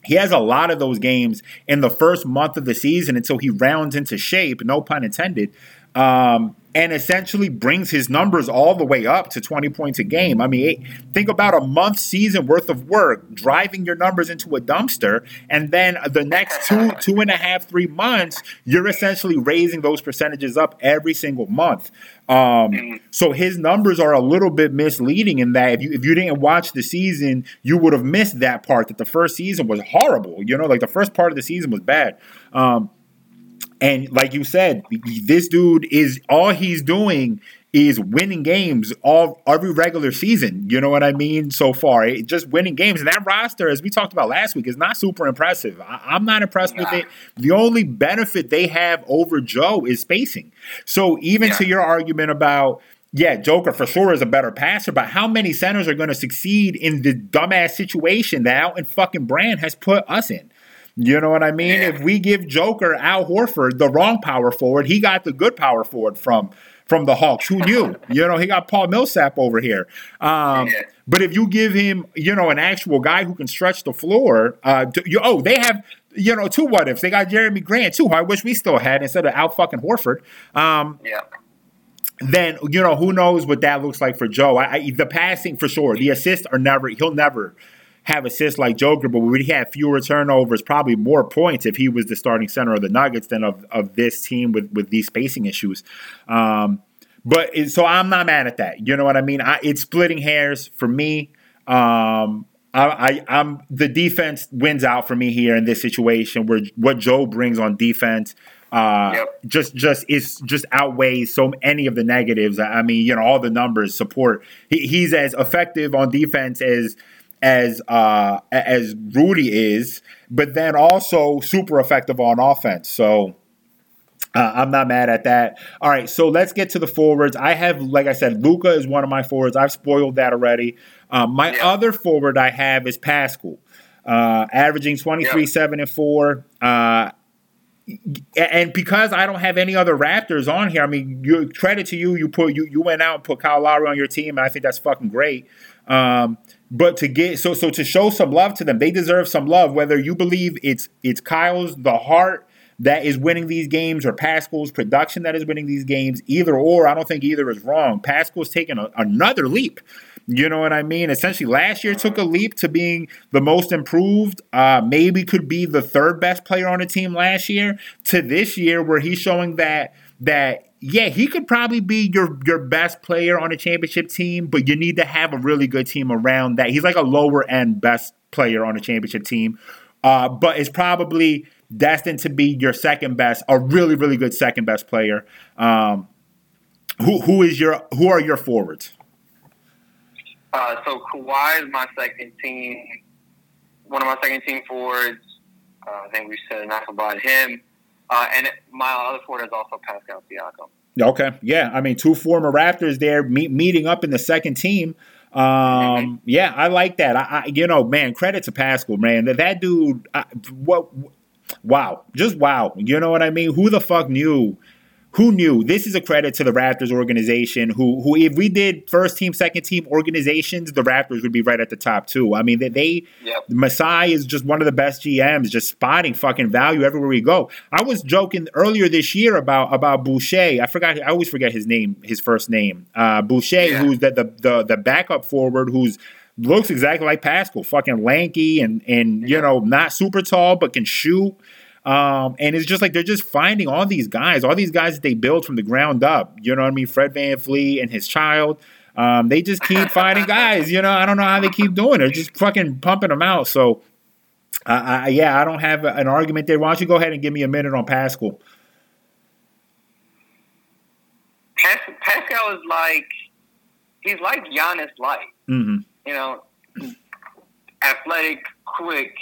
He has a lot of those games in the first month of the season until he rounds into shape, no pun intended. Um, and essentially brings his numbers all the way up to 20 points a game. I mean, think about a month season worth of work driving your numbers into a dumpster, and then the next two, two and a half, three months, you're essentially raising those percentages up every single month. Um, so his numbers are a little bit misleading in that if you if you didn't watch the season, you would have missed that part. That the first season was horrible. You know, like the first part of the season was bad. Um, and like you said, this dude is all he's doing is winning games all every regular season. You know what I mean? So far, it, just winning games. And that roster, as we talked about last week, is not super impressive. I, am not impressed nah. with it. The only benefit they have over Joe is spacing. So even yeah. to your argument about yeah, Joker for sure is a better passer, but how many centers are going to succeed in the dumbass situation that Elton fucking Brand has put us in? You know what I mean? If we give Joker Al Horford the wrong power forward, he got the good power forward from from the Hawks. Who knew? you know, he got Paul Millsap over here. Um, yeah. But if you give him, you know, an actual guy who can stretch the floor, uh, you, oh, they have, you know, two what ifs. They got Jerami Grant too. I wish we still had instead of Al fucking Horford. Um, yeah then you know who knows what that looks like for Joe. I, I, the passing for sure, the assists are never. He'll never have assists like Joker, but we had fewer turnovers, probably more points if he was the starting center of the Nuggets than of, of this team with, with these spacing issues. Um, but it, so I'm not mad at that. You know what I mean? I, it's splitting hairs for me. Um, I, I, am the defense wins out for me here in this situation where what Joe brings on defense. Uh, yep. just just is just outweighs so many of the negatives. I mean, you know, all the numbers support. He, he's as effective on defense as as uh, as Rudy is, but then also super effective on offense. So uh, I'm not mad at that. All right, so let's get to the forwards. I have, like I said, Luka is one of my forwards. I've spoiled that already. Um, my yeah. other forward I have is Pascal, uh, averaging 23, yeah. 7, and 4. Uh, and because I don't have any other Raptors on here, I mean, you, credit to you. You put you you went out and put Kyle Lowry on your team, and I think that's fucking great. Um, but to get so so to show some love to them, they deserve some love. Whether you believe it's it's Kyle's the heart that is winning these games or Pascal's production that is winning these games, either or, I don't think either is wrong. Pascal's taken a, another leap. You know what I mean? Essentially, last year took a leap to being the most improved. Uh, maybe could be the third best player on the team last year. To this year, where he's showing that that yeah, he could probably be your your best player on a championship team, but you need to have a really good team around that. He's like a lower end best player on a championship team, uh, but is probably destined to be your second best, a really really good second best player. Um, who who is your who are your forwards? Uh, so Kawhi is my second team, one of my second team forwards. Uh, I think we said enough about him. Uh, and my other forward is also Pascal Siakam. Okay, yeah. I mean, two former Raptors there meet, meeting up in the second team. Um, mm-hmm. Yeah, I like that. I, I, you know, man, credit to Pascal, man. That that dude, I, what, wow, just wow. You know what I mean? Who the fuck knew who knew? This is a credit to the Raptors organization. Who, who, if we did first team, second team organizations, the Raptors would be right at the top too. I mean, they, they yep. Masai is just one of the best GMs, just spotting fucking value everywhere we go. I was joking earlier this year about about Boucher. I forgot. I always forget his name, his first name. Uh, Boucher, yeah. who's the, the the the backup forward, who's looks exactly like Pascal, fucking lanky and and you know not super tall but can shoot. Um, and it's just like they're just finding all these guys, all these guys that they build from the ground up. You know what I mean? Fred Van VanVleet and his child. Um, they just keep finding guys. You know, I don't know how they keep doing it. They're just fucking pumping them out. So, uh, I, yeah, I don't have an argument there. Why don't you go ahead and give me a minute on Pascal? Pas- Pascal is like he's like Giannis light. Mm-hmm. You know, athletic, quick,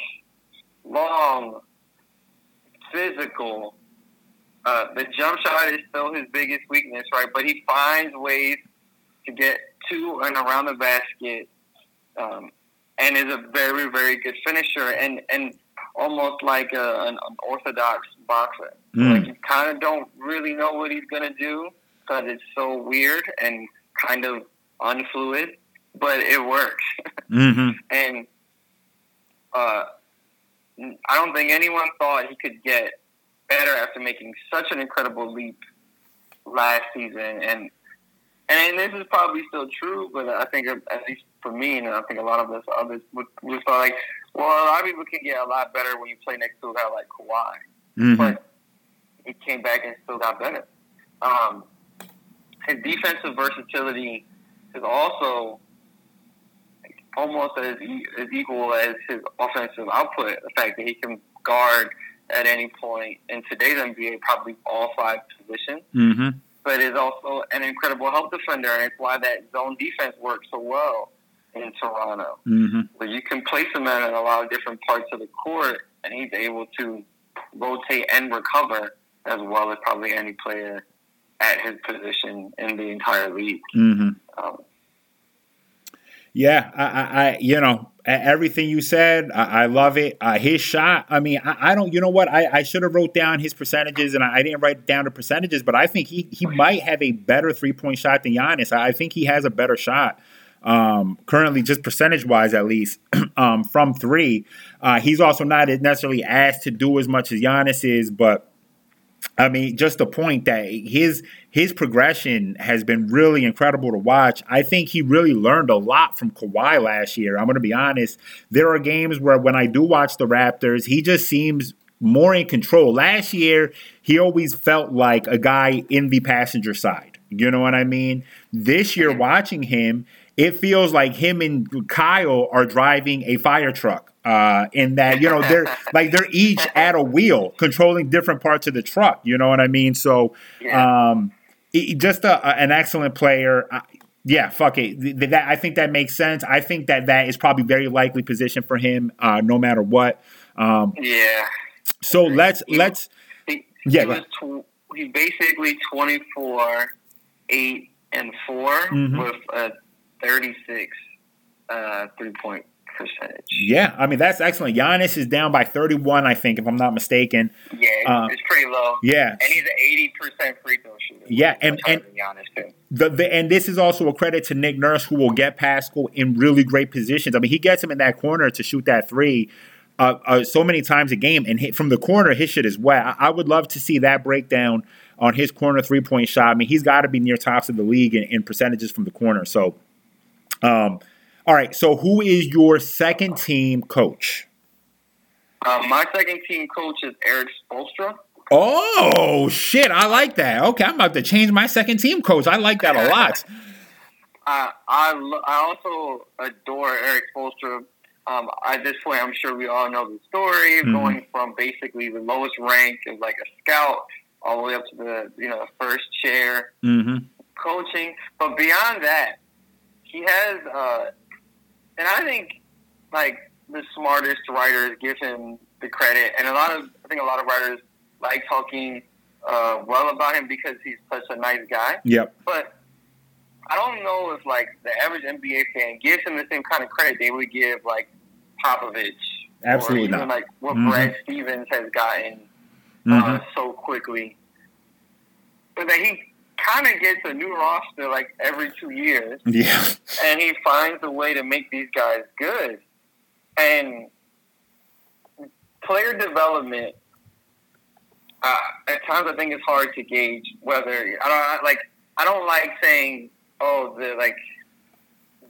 long, physical. Uh, the jump shot is still his biggest weakness, right? But he finds ways to get to and around the basket, um, and is a very, very good finisher. And and almost like a, an, an orthodox boxer. Mm. Like you kind of don't really know what he's gonna do because it's so weird and kind of unfluid, but it works. Mm-hmm. and uh, I don't think anyone thought he could get better after making such an incredible leap last season. And and this is probably still true, but I think at least for me, and I think a lot of us others would, would thought like, well, a lot of people can get a lot better when you play next to a guy like Kawhi, Mm-hmm. but he came back and still got better. Um, his defensive versatility is also almost as, e- as equal as his offensive output. The fact that he can guard at any point in today's NBA, probably all five positions, Mm-hmm. but is also an incredible help defender, and it's why that zone defense works so well in Toronto. Mm-hmm. Where you can place him in a lot of different parts of the court, and he's able to rotate and recover as well as probably any player at his position in the entire league. Mm-hmm. Um, Yeah, I, I, I, you know, everything you said, I, I love it. Uh, his shot, I mean, I, I don't, you know what? I, I should have wrote down his percentages, and I, I didn't write down the percentages, but I think he he might have a better three point shot than Giannis. I, I think he has a better shot. Um, currently, just percentage wise, at least um, from three, uh, he's also not necessarily asked to do as much as Giannis is, but I mean, just the point that his his progression has been really incredible to watch. I think he really learned a lot from Kawhi last year. I'm going to be honest. There are games where when I do watch the Raptors, he just seems more in control. Last year, he always felt like a guy in the passenger side. You know what I mean? This year, watching him, it feels like him and Kyle are driving a fire truck. Uh, in that you know they're like they're each at a wheel controlling different parts of the truck. You know what I mean? So, Yeah. um, he- just a, a- an excellent player. I, yeah, fuck it. Th- that I think that makes sense. I think that that is probably very likely position for him, uh, no matter what. Um, yeah. so let's let's He, Yeah, he was tw- he's basically 24, 8, and 4 Mhm. with a 36 uh, three point percentage. yeah. I mean that's excellent. Giannis is down by 31, I think, if I'm not mistaken. Yeah, it's, Uh, it's pretty low. Yeah. And he's an 80% free throw shooter. Yeah, and- and- Giannis, too. The, the, and this is also a credit to Nick Nurse, who will get Pascal in really great positions. I mean, he gets him in that corner to shoot that three uh, uh, so many times a game, and hit, from the corner, his shit is wet. I, I would love to see that breakdown on his corner three point shot. I mean, he's got to be near tops of the league in, in percentages from the corner. So, um, all right. So, who is your second team coach? Um, my second team coach is Eric Spoelstra. Oh shit! I like that. Okay, I'm about to change my second team coach. I like that a lot. I I, lo- I also adore Eric Spoelstra. Um, at this point, I'm sure we all know the story, Mhm. going from basically the lowest rank as like a scout all the way up to the you know first chair Mm-hmm. coaching. But beyond that, he has, uh, and I think like the smartest writers give him the credit, and a lot of I think a lot of writers like talking uh, well about him because he's such a nice guy. Yep. But I don't know if like the average NBA fan gives him the same kind of credit they would give like Popovich, Absolutely or even not. like what Mhm. Brad Stevens has gotten uh, so quickly. But that he kind of gets a new roster like every two years, Yeah. and he finds a way to make these guys good. And player development, uh, at times I think it's hard to gauge whether I don't like. I don't like saying, "Oh, the like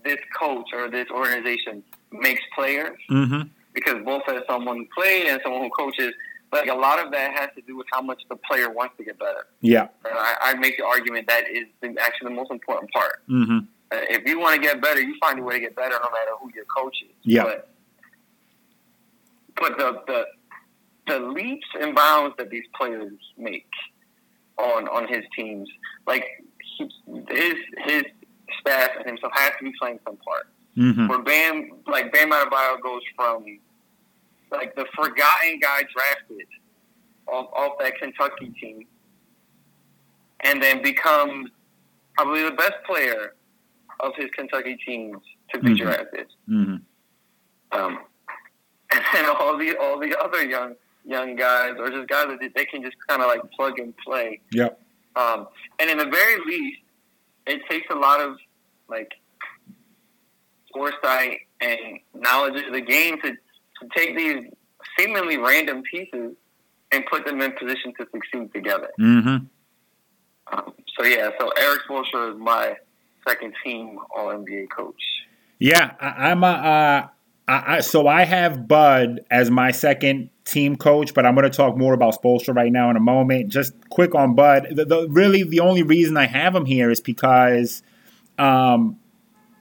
this coach or this organization makes players," Mm-hmm. because both as someone who played and someone who coaches, like a lot of that has to do with how much the player wants to get better. Yeah. And I, I make the argument that is actually the most important part. Mm-hmm. Uh, if you want to get better, you find a way to get better, no matter who your coach is. Yeah. But, but the, the the leaps and bounds that these players make on on his teams, like he, his his staff and himself has to be playing some part. Mm-hmm. Where Bam, like Bam Adebayo goes from like the forgotten guy drafted off, off that Kentucky team, and then becomes probably the best player of his Kentucky teams to be Mhm. drafted. Mm-hmm. Um, and then all the all the other young young guys or just guys that they can just kind of like plug and play. Yep. Um, and in the very least, it takes a lot of like foresight and knowledge of the game to, to take these seemingly random pieces and put them in position to succeed together. Mm-hmm. Um, so yeah, so Eric Spoelstra is my second team All NBA coach. Yeah, I, am a. Uh, I, I, so I have Bud as my second team coach, but I'm going to talk more about Spoelstra right now in a moment. Just quick on Bud. The, the, really, the only reason I have him here is because um,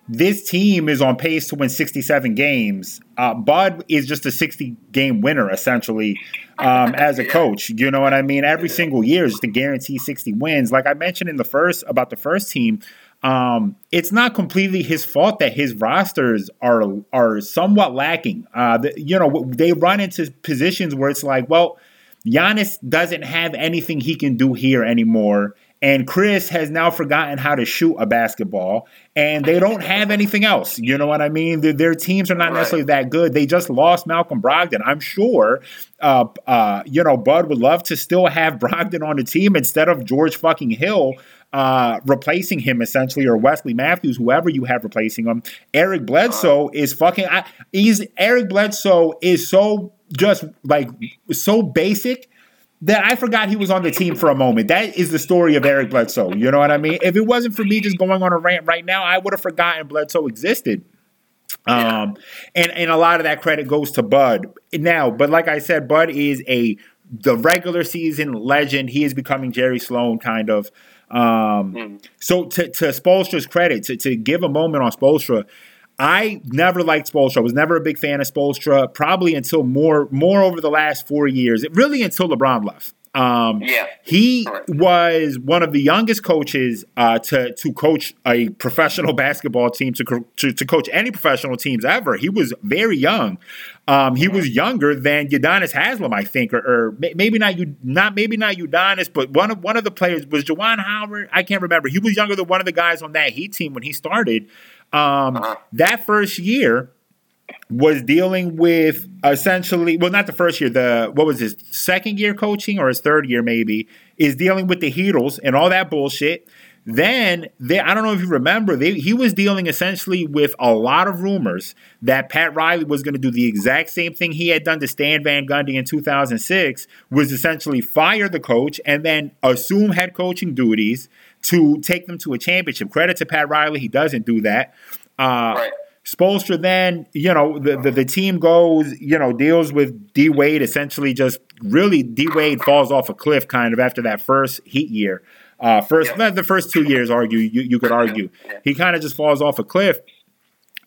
this team is on pace to win 67 games. Uh, Bud is just a 60 game winner, essentially, um, as a coach. You know what I mean? Every single year is just to guarantee 60 wins. Like I mentioned in the first about the first team, um, it's not completely his fault that his rosters are are somewhat lacking. Uh, the, you know, they run into positions where it's like, well, Giannis doesn't have anything he can do here anymore. And Chris has now forgotten how to shoot a basketball, and they don't have anything else. You know what I mean? Their, their teams are not right. necessarily that good. They just lost Malcolm Brogdon. I'm sure, uh, uh, you know, Bud would love to still have Brogdon on the team instead of George fucking Hill uh, replacing him essentially, or Wesley Matthews, whoever you have replacing him. Eric Bledsoe is fucking. I, he's Eric Bledsoe is so just like so basic that I forgot he was on the team for a moment. That is the story of Eric Bledsoe. You know what I mean? If it wasn't for me just going on a rant right now, I would have forgotten Bledsoe existed. Um, and and a lot of that credit goes to Bud now. But like I said, Bud is a the regular season legend. He is becoming Jerry Sloan kind of. Um, mm. So to to Spoelstra's credit, to to give a moment on Spoelstra, I never liked Spoelstra. I was never a big fan of Spoelstra, probably until more more over the last four years. Really until LeBron left. Um, yeah, he was one of the youngest coaches uh, to to coach a professional basketball team to, to, to coach any professional teams ever. He was very young. Um, he was younger than Udonis Haslem, I think, or, or, maybe not you not maybe not Udonis, but one of one of the players was Juwan Howard. I can't remember. He was younger than one of the guys on that Heat team when he started. Um, uh-huh. That first year was dealing with essentially, well, not the first year, the what was his second year coaching or his third year maybe, is dealing with the Heatles and all that bullshit. Then they, I don't know if you remember, they, he was dealing essentially with a lot of rumors that Pat Riley was going to do the exact same thing he had done to Stan Van Gundy in 2006, was essentially fire the coach and then assume head coaching duties to take them to a championship. Credit to Pat Riley, he doesn't do that. Uh, right. Spoelstra then, you know, the, the, the, team goes, you know, deals with D Wade essentially just really D Wade falls off a cliff kind of after that first Heat year. Uh, first, yeah. the first two years, argue you, you could argue he kind of just falls off a cliff.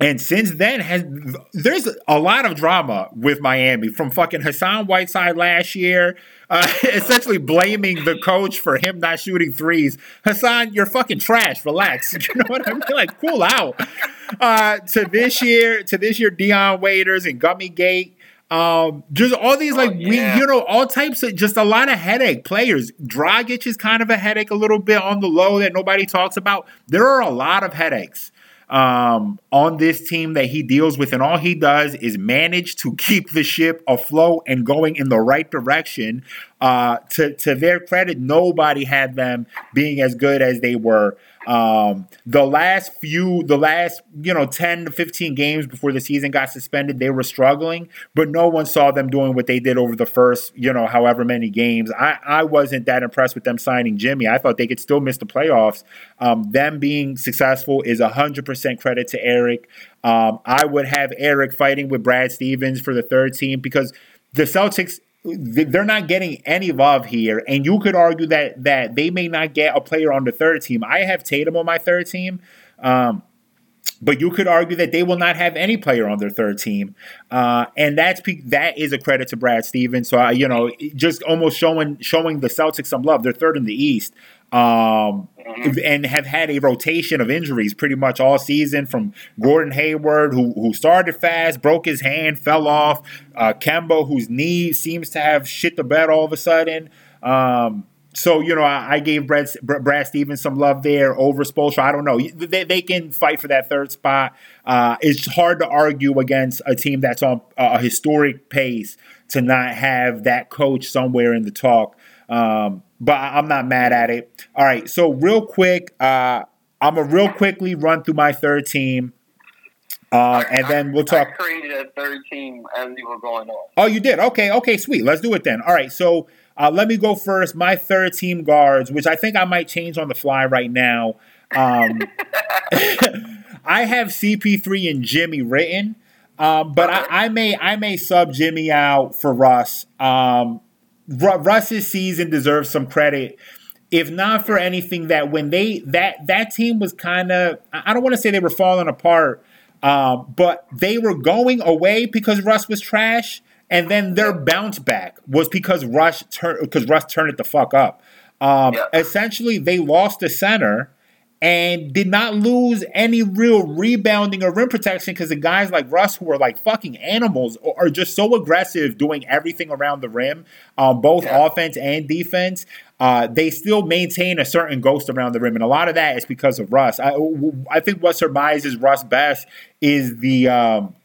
And since then, has there's a lot of drama with Miami from fucking Hassan Whiteside last year, uh, essentially blaming the coach for him not shooting threes. Hassan, you're fucking trash. Relax. You know what I mean? Like, cool out. Uh, to this year, to this year, Dion Waiters and Gummy Gate. Um, just all these like oh, yeah. we, you know, all types of just a lot of headache players. Dragic is kind of a headache a little bit on the low that nobody talks about. There are a lot of headaches um, on this team that he deals with, and all he does is manage to keep the ship afloat and going in the right direction. Uh, to to their credit, nobody had them being as good as they were um, the last few, the last, you know, 10 to 15 games before the season got suspended, they were struggling, but no one saw them doing what they did over the first, you know, however many games. I, I wasn't that impressed with them signing Jimmy. I thought they could still miss the playoffs. Um, them being successful is 100% credit to Eric. Um, I would have Eric fighting with Brad Stevens for the third team because the Celtics they're not getting any love here, and you could argue that that they may not get a player on the third team. I have Tatum on my third team. Um, but you could argue that they will not have any player on their third team, uh, and that's that is a credit to Brad Stevens. So uh, you know, just almost showing showing the Celtics some love. They're third in the East, um, and have had a rotation of injuries pretty much all season. From Gordon Hayward, who who started fast, broke his hand, fell off. Uh, Kemba, whose knee seems to have shit the bed all of a sudden. Um, so you know, I, I gave Brad, Brad Stevens some love there over Spoelstra. I don't know. They, they can fight for that third spot. Uh, it's hard to argue against a team that's on a historic pace to not have that coach somewhere in the talk. Um, but I'm not mad at it. All right, so real quick, uh, I'm gonna real quickly run through my third team. Uh, and then we'll talk. I created a third team as you were going on. Oh, you did? Okay, okay, sweet. Let's do it then. All right, so uh, let me go first. My third team guards, which I think I might change on the fly right now. Um, I have CP3 and Jimmy written, um, but. I, I, may I may sub Jimmy out for Russ. Um, Russ's season deserves some credit if not for anything that when they that that team was kind of I don't want to say they were falling apart, um, but they were going away because Russ was trash, and then their bounce back was because Russ turned because Russ turned it the fuck up. Um, yeah. Essentially, they lost the center and did not lose any real rebounding or rim protection because the guys like Russ, who are like fucking animals, are just so aggressive doing everything around the rim, um, both yeah. offense and defense. Uh, they still maintain a certain ghost around the rim, and a lot of that is because of Russ. I, I think what surmises Russ best is the um,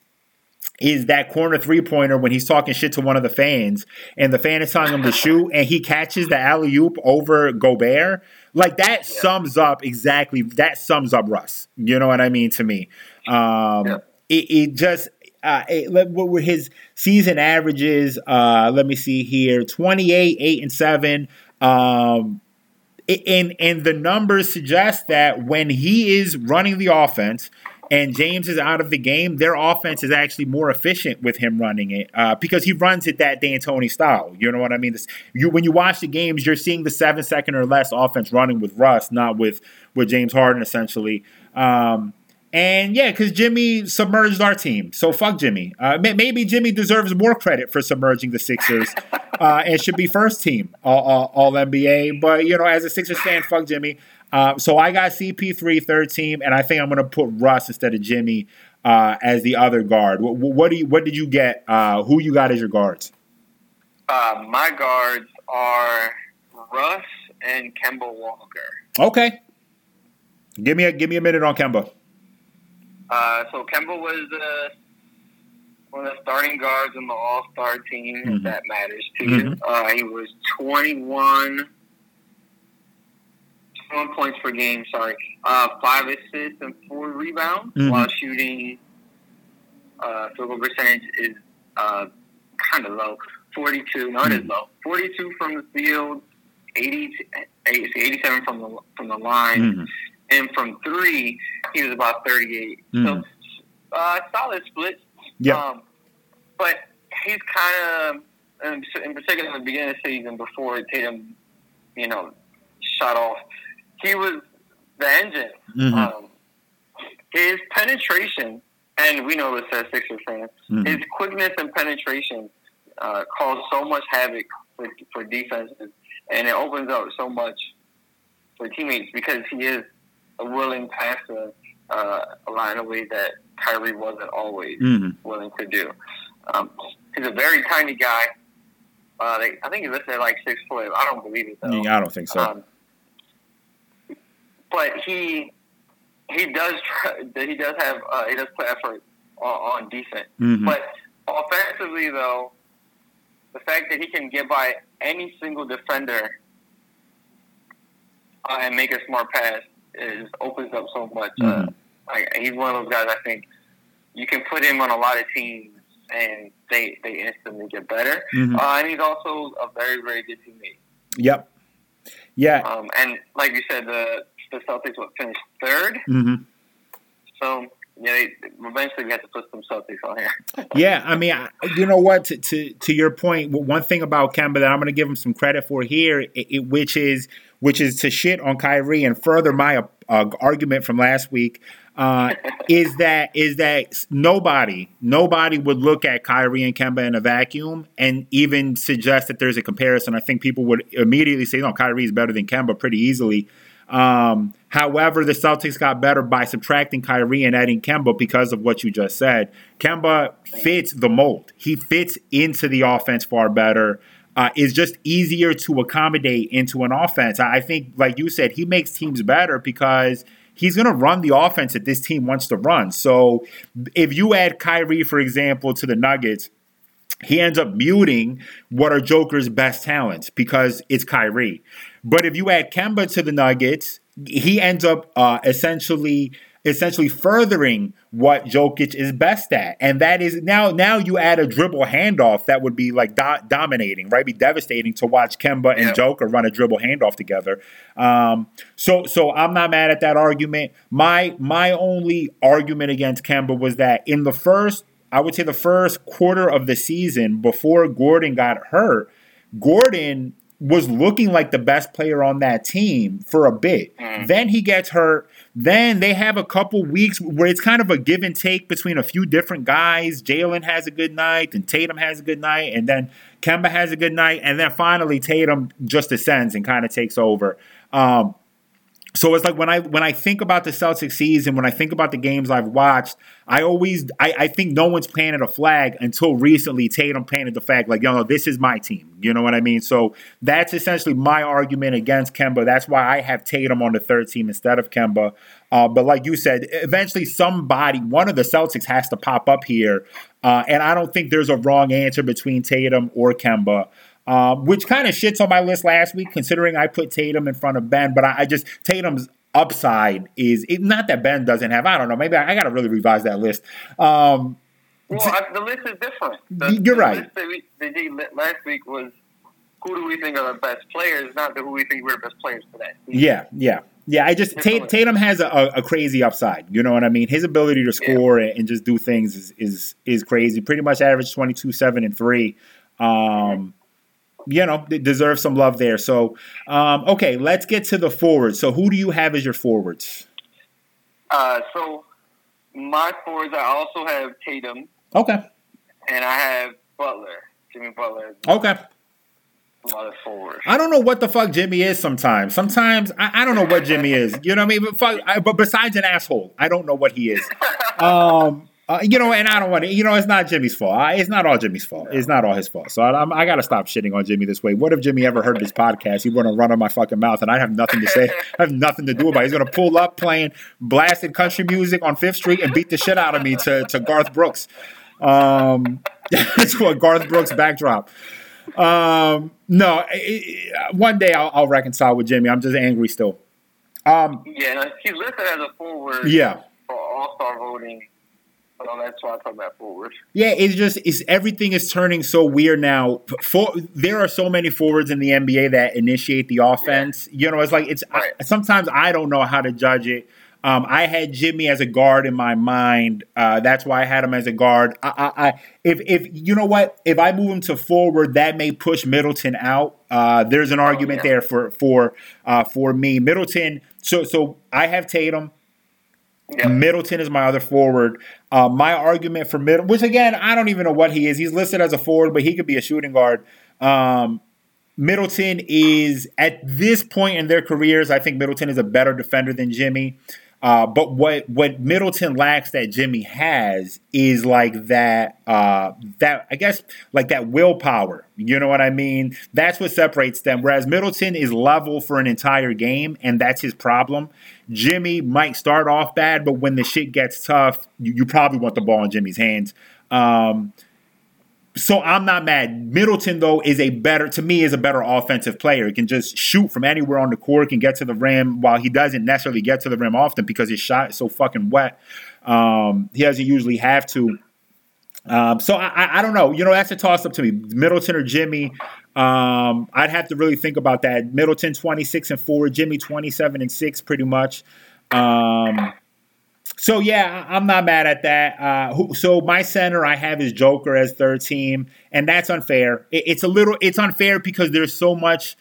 is that corner three pointer when he's talking shit to one of the fans, and the fan is telling him to shoot, and he catches the alley oop over Gobert. Like that yeah. sums up exactly that sums up Russ. You know what I mean to me. Um, yeah. it, it, just uh, it, what were his season averages? Uh, let me see here: twenty eight, eight and seven. Um, and and the numbers suggest that when he is running the offense and James is out of the game, their offense is actually more efficient with him running it uh, because he runs it that D'Antoni style. You know what I mean? This, you when you watch the games, you're seeing the seven second or less offense running with Russ, not with with James Harden essentially. Um, and yeah, because Jimmy submerged our team. So fuck Jimmy. Uh, maybe Jimmy deserves more credit for submerging the Sixers uh, and should be first team all, all, all, NBA. But, you know, as a Sixers fan, fuck Jimmy. Uh, so I got CP3 third team, and I think I'm going to put Russ instead of Jimmy uh, as the other guard. What, what, do you? What did you get? Uh, who you got as your guards? Uh, my guards are Russ and Kemba Walker. Okay. Give me a give me a minute on Kemba. Uh, so Kemba was uh, one of the starting guards in the All Star team, mm-hmm. if that matters to mm-hmm. you. Uh, he was 21, 21 points per game, sorry. Uh, five assists and four rebounds mm-hmm. while shooting uh, field goal percentage is uh, kind of low. 42, no, it is mm-hmm. low. 42 from the field, 80, 87 from the, from the line. Mm-hmm and from three, he was about 38. Mm. So, uh, solid split. Yeah. Um, but he's kind of, in particular, in the beginning of the season, before Tatum, you know, shot off, he was the engine. Mm-hmm. Um, his penetration, and we know this as Sixers fans, mm-hmm. his quickness and penetration uh, cause so much havoc for, for defenses, and it opens up so much for teammates because he is a willing passer uh, a lot in a way that Kyrie wasn't always mm-hmm. willing to do. Um, he's a very tiny guy. Uh, they, I think he listed like six foot. I don't believe it though. I don't think so. Um, but he he does he does have uh, he does put effort on, on defense. Mm-hmm. But offensively though, the fact that he can get by any single defender uh, and make a smart pass is opens up so much. Uh, mm-hmm. Uh, like he's one of those guys. I think you can put him on a lot of teams and they they instantly get better. Mm-hmm. Uh, and he's also a very very good teammate. Yep. Yeah. Um, and like you said, the the Celtics would finish 3rd mm-hmm. So yeah, eventually we have to put some Celtics on here. yeah, I mean, you know what? To, to, to your point, one thing about Kemba that I'm going to give him some credit for here, it, it, which is which is to shit on Kyrie and further my uh, argument from last week, uh, is that is that nobody nobody would look at Kyrie and Kemba in a vacuum and even suggest that there's a comparison. I think people would immediately say, "No, Kyrie is better than Kemba" pretty easily. Um, however, the Celtics got better by subtracting Kyrie and adding Kemba because of what you just said. Kemba fits the mold. He fits into the offense far better. uh, is just easier to accommodate into an offense. I think, like you said, he makes teams better because he's going to run the offense that this team wants to run. So if you add Kyrie, for example, to the Nuggets, he ends up muting what are Joker's best talents because it's Kyrie. But if you add Kemba to the Nuggets, he ends up uh, essentially essentially furthering what Jokic is best at. And that is now now you add a dribble handoff that would be like do- dominating, right? Be devastating to watch Kemba and Joker run a dribble handoff together. Um, so so I'm not mad at that argument. My my only argument against Kemba was that in the first I would say the first quarter of the season before Gordon got hurt, Gordon was looking like the best player on that team for a bit. Mm. Then he gets hurt. Then they have a couple weeks where it's kind of a give and take between a few different guys. Jalen has a good night, and Tatum has a good night, and then Kemba has a good night, and then finally Tatum just ascends and kind of takes over. Um, so it's like when I when I think about the Celtics season, when I think about the games I've watched, I always I, I think no one's planted a flag until recently Tatum planted the flag like, yo, know, this is my team. You know what I mean? So that's essentially my argument against Kemba. That's why I have Tatum on the third team instead of Kemba. Uh, but like you said, eventually somebody, one of the Celtics has to pop up here. Uh, and I don't think there's a wrong answer between Tatum or Kemba um, which kind of shits on my list last week, considering I put Tatum in front of Ben. But I, I just Tatum's upside is it, not that Ben doesn't have. I don't know. Maybe I, I got to really revise that list. Um, well, I, the list is different. The, you're the right. That we they did last week was who do we think are the best players, not the who we think we're the best players today. Yeah, yeah. Yeah, I just Tatum, Tatum has a, a, crazy upside. You know what I mean? His ability to score yeah. and, just do things is, is is crazy. Pretty much average 22, 7, and 3. Um, you know, they deserve some love there. So, um, okay, let's get to the forwards. So, who do you have as your forwards? Uh, so, my forwards, I also have Tatum. Okay. And I have Butler, Jimmy Butler. Okay. I don't know what the fuck Jimmy is sometimes. Sometimes I, I don't know what Jimmy is. You know what I mean? But, fuck, I, but besides an asshole, I don't know what he is. Um, uh, you know, and I don't want to. You know, it's not Jimmy's fault. I, it's not all Jimmy's fault. It's not all his fault. So I, I got to stop shitting on Jimmy this way. What if Jimmy ever heard this podcast? He'd want to run on my fucking mouth, and I have nothing to say. I have nothing to do about. it. He's going to pull up playing blasted country music on Fifth Street and beat the shit out of me to to Garth Brooks. Um, it's what Garth Brooks backdrop. Um, no, it, one day I'll, I'll, reconcile with Jimmy. I'm just angry still. Um, yeah, he's listed as a forward. Yeah. For All Star voting that's why I put that forward. Yeah, it's just it's everything is turning so weird now. For there are so many forwards in the NBA that initiate the offense. Yeah. You know, it's like it's right. I, sometimes I don't know how to judge it. Um, I had Jimmy as a guard in my mind. Uh, that's why I had him as a guard. I, I, I, if if you know what, if I move him to forward, that may push Middleton out. Uh, there's an oh, argument oh, yeah. there for for uh, for me. Middleton. So so I have Tatum. Yep. Middleton is my other forward. Uh, my argument for middle, which again, I don't even know what he is. He's listed as a forward, but he could be a shooting guard. Um, Middleton is, at this point in their careers, I think Middleton is a better defender than Jimmy. Uh, but what what Middleton lacks that Jimmy has is like that uh, that I guess like that willpower. You know what I mean? That's what separates them. Whereas Middleton is level for an entire game, and that's his problem. Jimmy might start off bad, but when the shit gets tough, you, you probably want the ball in Jimmy's hands. Um, so I'm not mad. Middleton though is a better to me is a better offensive player. He can just shoot from anywhere on the court, can get to the rim. While he doesn't necessarily get to the rim often because his shot is so fucking wet, um, he doesn't usually have to. Um, so I, I, don't know. You know, that's a toss up to me. Middleton or Jimmy. Um, I'd have to really think about that. Middleton 26 and 4, Jimmy 27 and 6, pretty much. Um, so yeah, I'm not mad at that. Uh, so my center I have is Joker as third team, and that's unfair. it's a little it's unfair because there's so much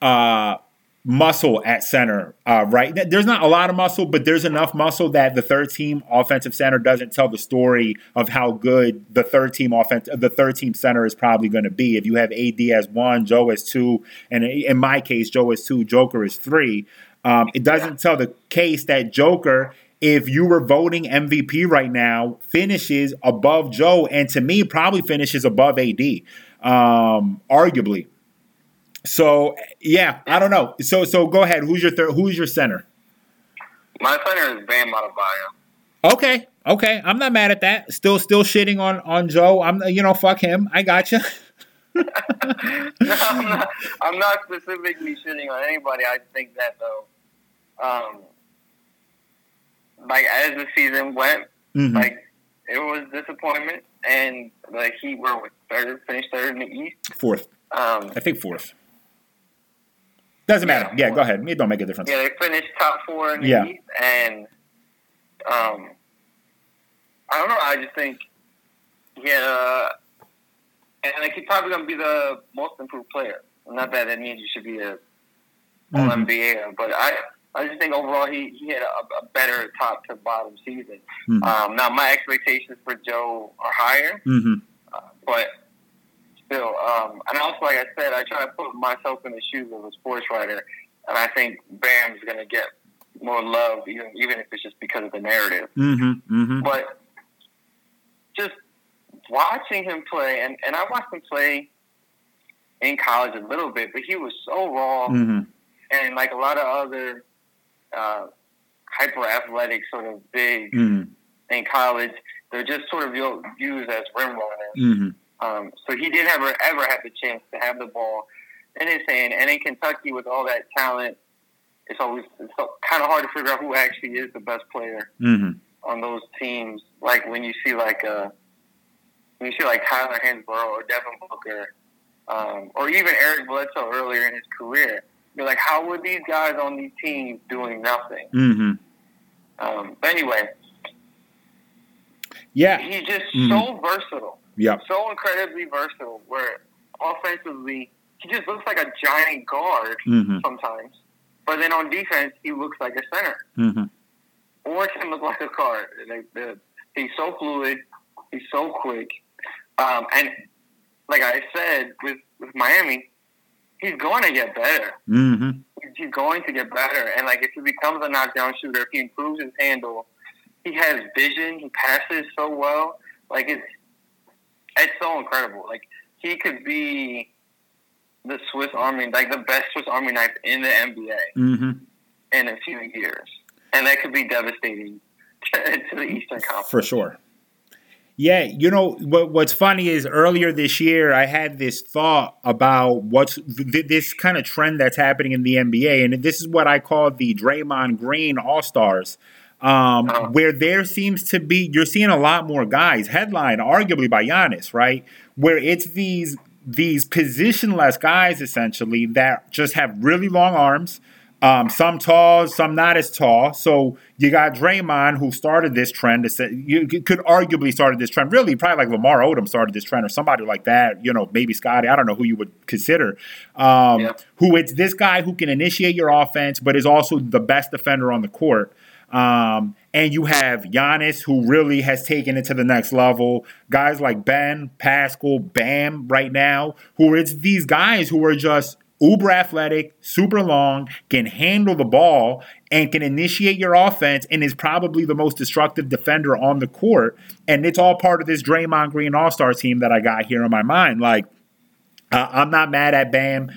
uh, muscle at center, uh, right? There's not a lot of muscle, but there's enough muscle that the third team offensive center doesn't tell the story of how good the third team offense the third team center is probably going to be. If you have AD as one, Joe as two, and in my case, Joe is two, Joker is three. Um, it doesn't tell the case that Joker if you were voting MVP right now, finishes above Joe, and to me, probably finishes above AD, um, arguably. So yeah, I don't know. So so go ahead. Who's your third? Who's your center? My center is Bam Adebayo. Okay, okay. I'm not mad at that. Still still shitting on on Joe. I'm you know fuck him. I got gotcha. no, I'm not, I'm not specifically shitting on anybody. I think that though, um, like as the season went, mm-hmm. like it was disappointment, and the Heat were third, finished third in the East. Fourth. Um, I think fourth. Doesn't matter. Yeah, yeah go ahead. It don't make a difference. Yeah, they finished top four in the yeah. East, and um, I don't know. I just think yeah, and like he's probably gonna be the most improved player. Not that that means you should be a all mm-hmm. NBA, but I I just think overall he, he had a, a better top to bottom season. Mm-hmm. Um, now my expectations for Joe are higher, mm-hmm. uh, but still, um, and also like I said, I try to put myself in the shoes of a sports writer, and I think Bam's going to get more love, even even if it's just because of the narrative. Mm-hmm, mm-hmm. But just watching him play, and, and I watched him play in college a little bit, but he was so raw, mm-hmm. and like a lot of other uh, hyper athletic, sort of big mm-hmm. in college, they're just sort of used as rim runners. Mm-hmm. Um, so he didn't ever ever have the chance to have the ball in his hand. And in Kentucky, with all that talent, it's always it's kind of hard to figure out who actually is the best player mm-hmm. on those teams. Like when you see like uh, when you see like Tyler Hansbrough or Devin Booker, um, or even Eric Bledsoe earlier in his career, you're like, how were these guys on these teams doing nothing? Mm-hmm. Um, but anyway, yeah, he's just mm-hmm. so versatile. Yeah. So incredibly versatile where offensively he just looks like a giant guard mm-hmm. sometimes. But then on defense he looks like a center. Mm-hmm. Or can look like a guard. Like, he's so fluid, he's so quick. Um, and like I said with, with Miami, he's going to get better. Mm-hmm. He's going to get better. And like if he becomes a knockdown shooter, if he improves his handle, he has vision, he passes so well. Like it's it's so incredible. Like he could be the Swiss Army, like the best Swiss Army knife in the NBA mm-hmm. in a few years, and that could be devastating to the Eastern Conference for sure. Yeah, you know what? What's funny is earlier this year I had this thought about what's th- this kind of trend that's happening in the NBA, and this is what I call the Draymond Green All Stars um, uh-huh. where there seems to be you're seeing a lot more guys headline arguably by Giannis, right? Where it's these these positionless guys essentially that just have really long arms. Um, some tall, some not as tall. So you got Draymond, who started this trend. You could arguably started this trend. Really, probably like Lamar Odom started this trend, or somebody like that. You know, maybe Scotty. I don't know who you would consider. Um, yeah. Who it's this guy who can initiate your offense, but is also the best defender on the court. Um, and you have Giannis, who really has taken it to the next level. Guys like Ben, Pascal, Bam, right now, who it's these guys who are just uber athletic, super long, can handle the ball, and can initiate your offense, and is probably the most destructive defender on the court. And it's all part of this Draymond Green All Star team that I got here in my mind. Like, uh, I'm not mad at Bam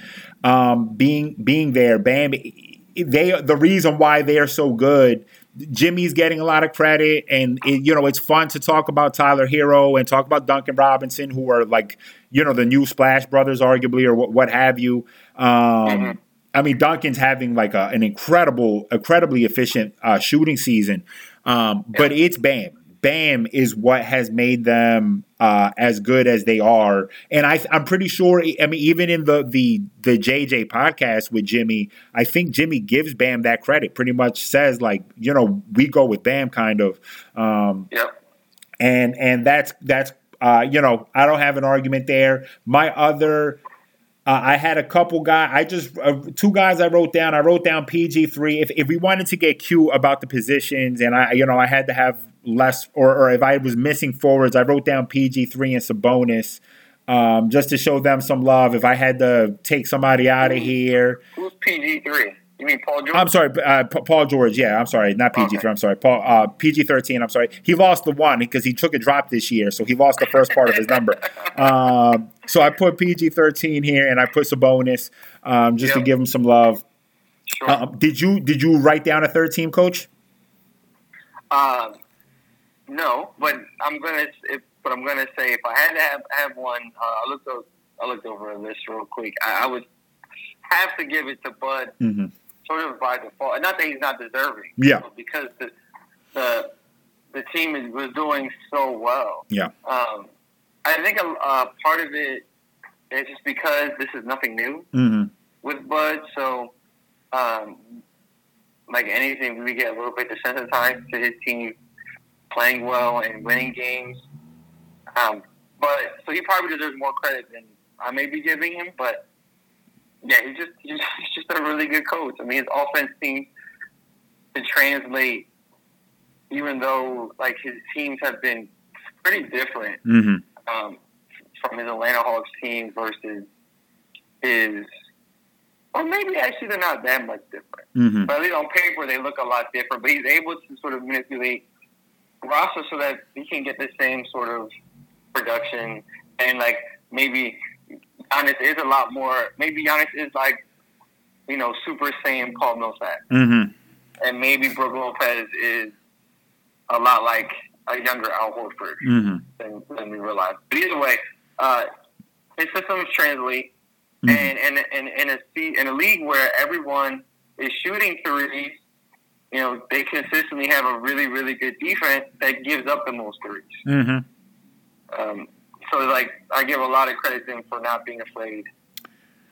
um, being being there. Bam, they the reason why they are so good Jimmy's getting a lot of credit, and it, you know it's fun to talk about Tyler Herro and talk about Duncan Robinson, who are like you know the new Splash Brothers, arguably, or what, what have you. Um, mm-hmm. I mean, Duncan's having like a, an incredible, incredibly efficient uh, shooting season, um, yeah. but it's Bam. Bam is what has made them uh, as good as they are, and I, I'm pretty sure. I mean, even in the the the JJ podcast with Jimmy, I think Jimmy gives Bam that credit. Pretty much says like, you know, we go with Bam, kind of. Um, yep. And and that's that's uh, you know, I don't have an argument there. My other. Uh, I had a couple guys. I just uh, two guys I wrote down. I wrote down PG three. If if we wanted to get cute about the positions, and I you know I had to have less, or, or if I was missing forwards, I wrote down PG three and Sabonis um, just to show them some love. If I had to take somebody out of here, who's PG three? You mean Paul George? I'm sorry, uh, Paul George. Yeah, I'm sorry, not PG three. Okay. I'm sorry, Paul uh, PG thirteen. I'm sorry. He lost the one because he took a drop this year, so he lost the first part of his number. Um, so I put PG thirteen here, and I put Sabonis. um, just to give him some love. Sure. Um, did you did you write down a third team coach? Um, no, but I'm gonna. If, but I'm gonna say if I had to have have one, uh, I looked over, I looked over a list real quick. I, I would have to give it to Bud, hmm sort of by default. and Not that he's not deserving, Yeah. but because the the the team is, was doing so well. Yeah. Um, I think a uh, part of it is just because this is nothing new hmm with Bud. So, um, like anything, we get a little bit desensitized to his team playing well and winning games. Um, but so he probably deserves more credit than I may be giving him. But yeah, he's just he's just a really good coach. I mean, his offense seems to translate, even though like his teams have been pretty different hmm um, from his Atlanta Hawks team versus his, or maybe actually they're not that much different. hmm But at least on paper they look a lot different. But he's able to sort of manipulate roster so that he can get the same sort of production and like maybe Giannis is a lot more. Maybe Giannis is like you know Super Saiyan Paul Millsap, hmm and maybe Brook Lopez is a lot like a younger Al Horford hmm than, than we realize. But either way, uh, his systems translate, Mhm. and and and in a in a league where everyone is shooting threes, you know they consistently have a really really good defense that gives up the most threes. hmm Um, so like I give a lot of credit to him for not being afraid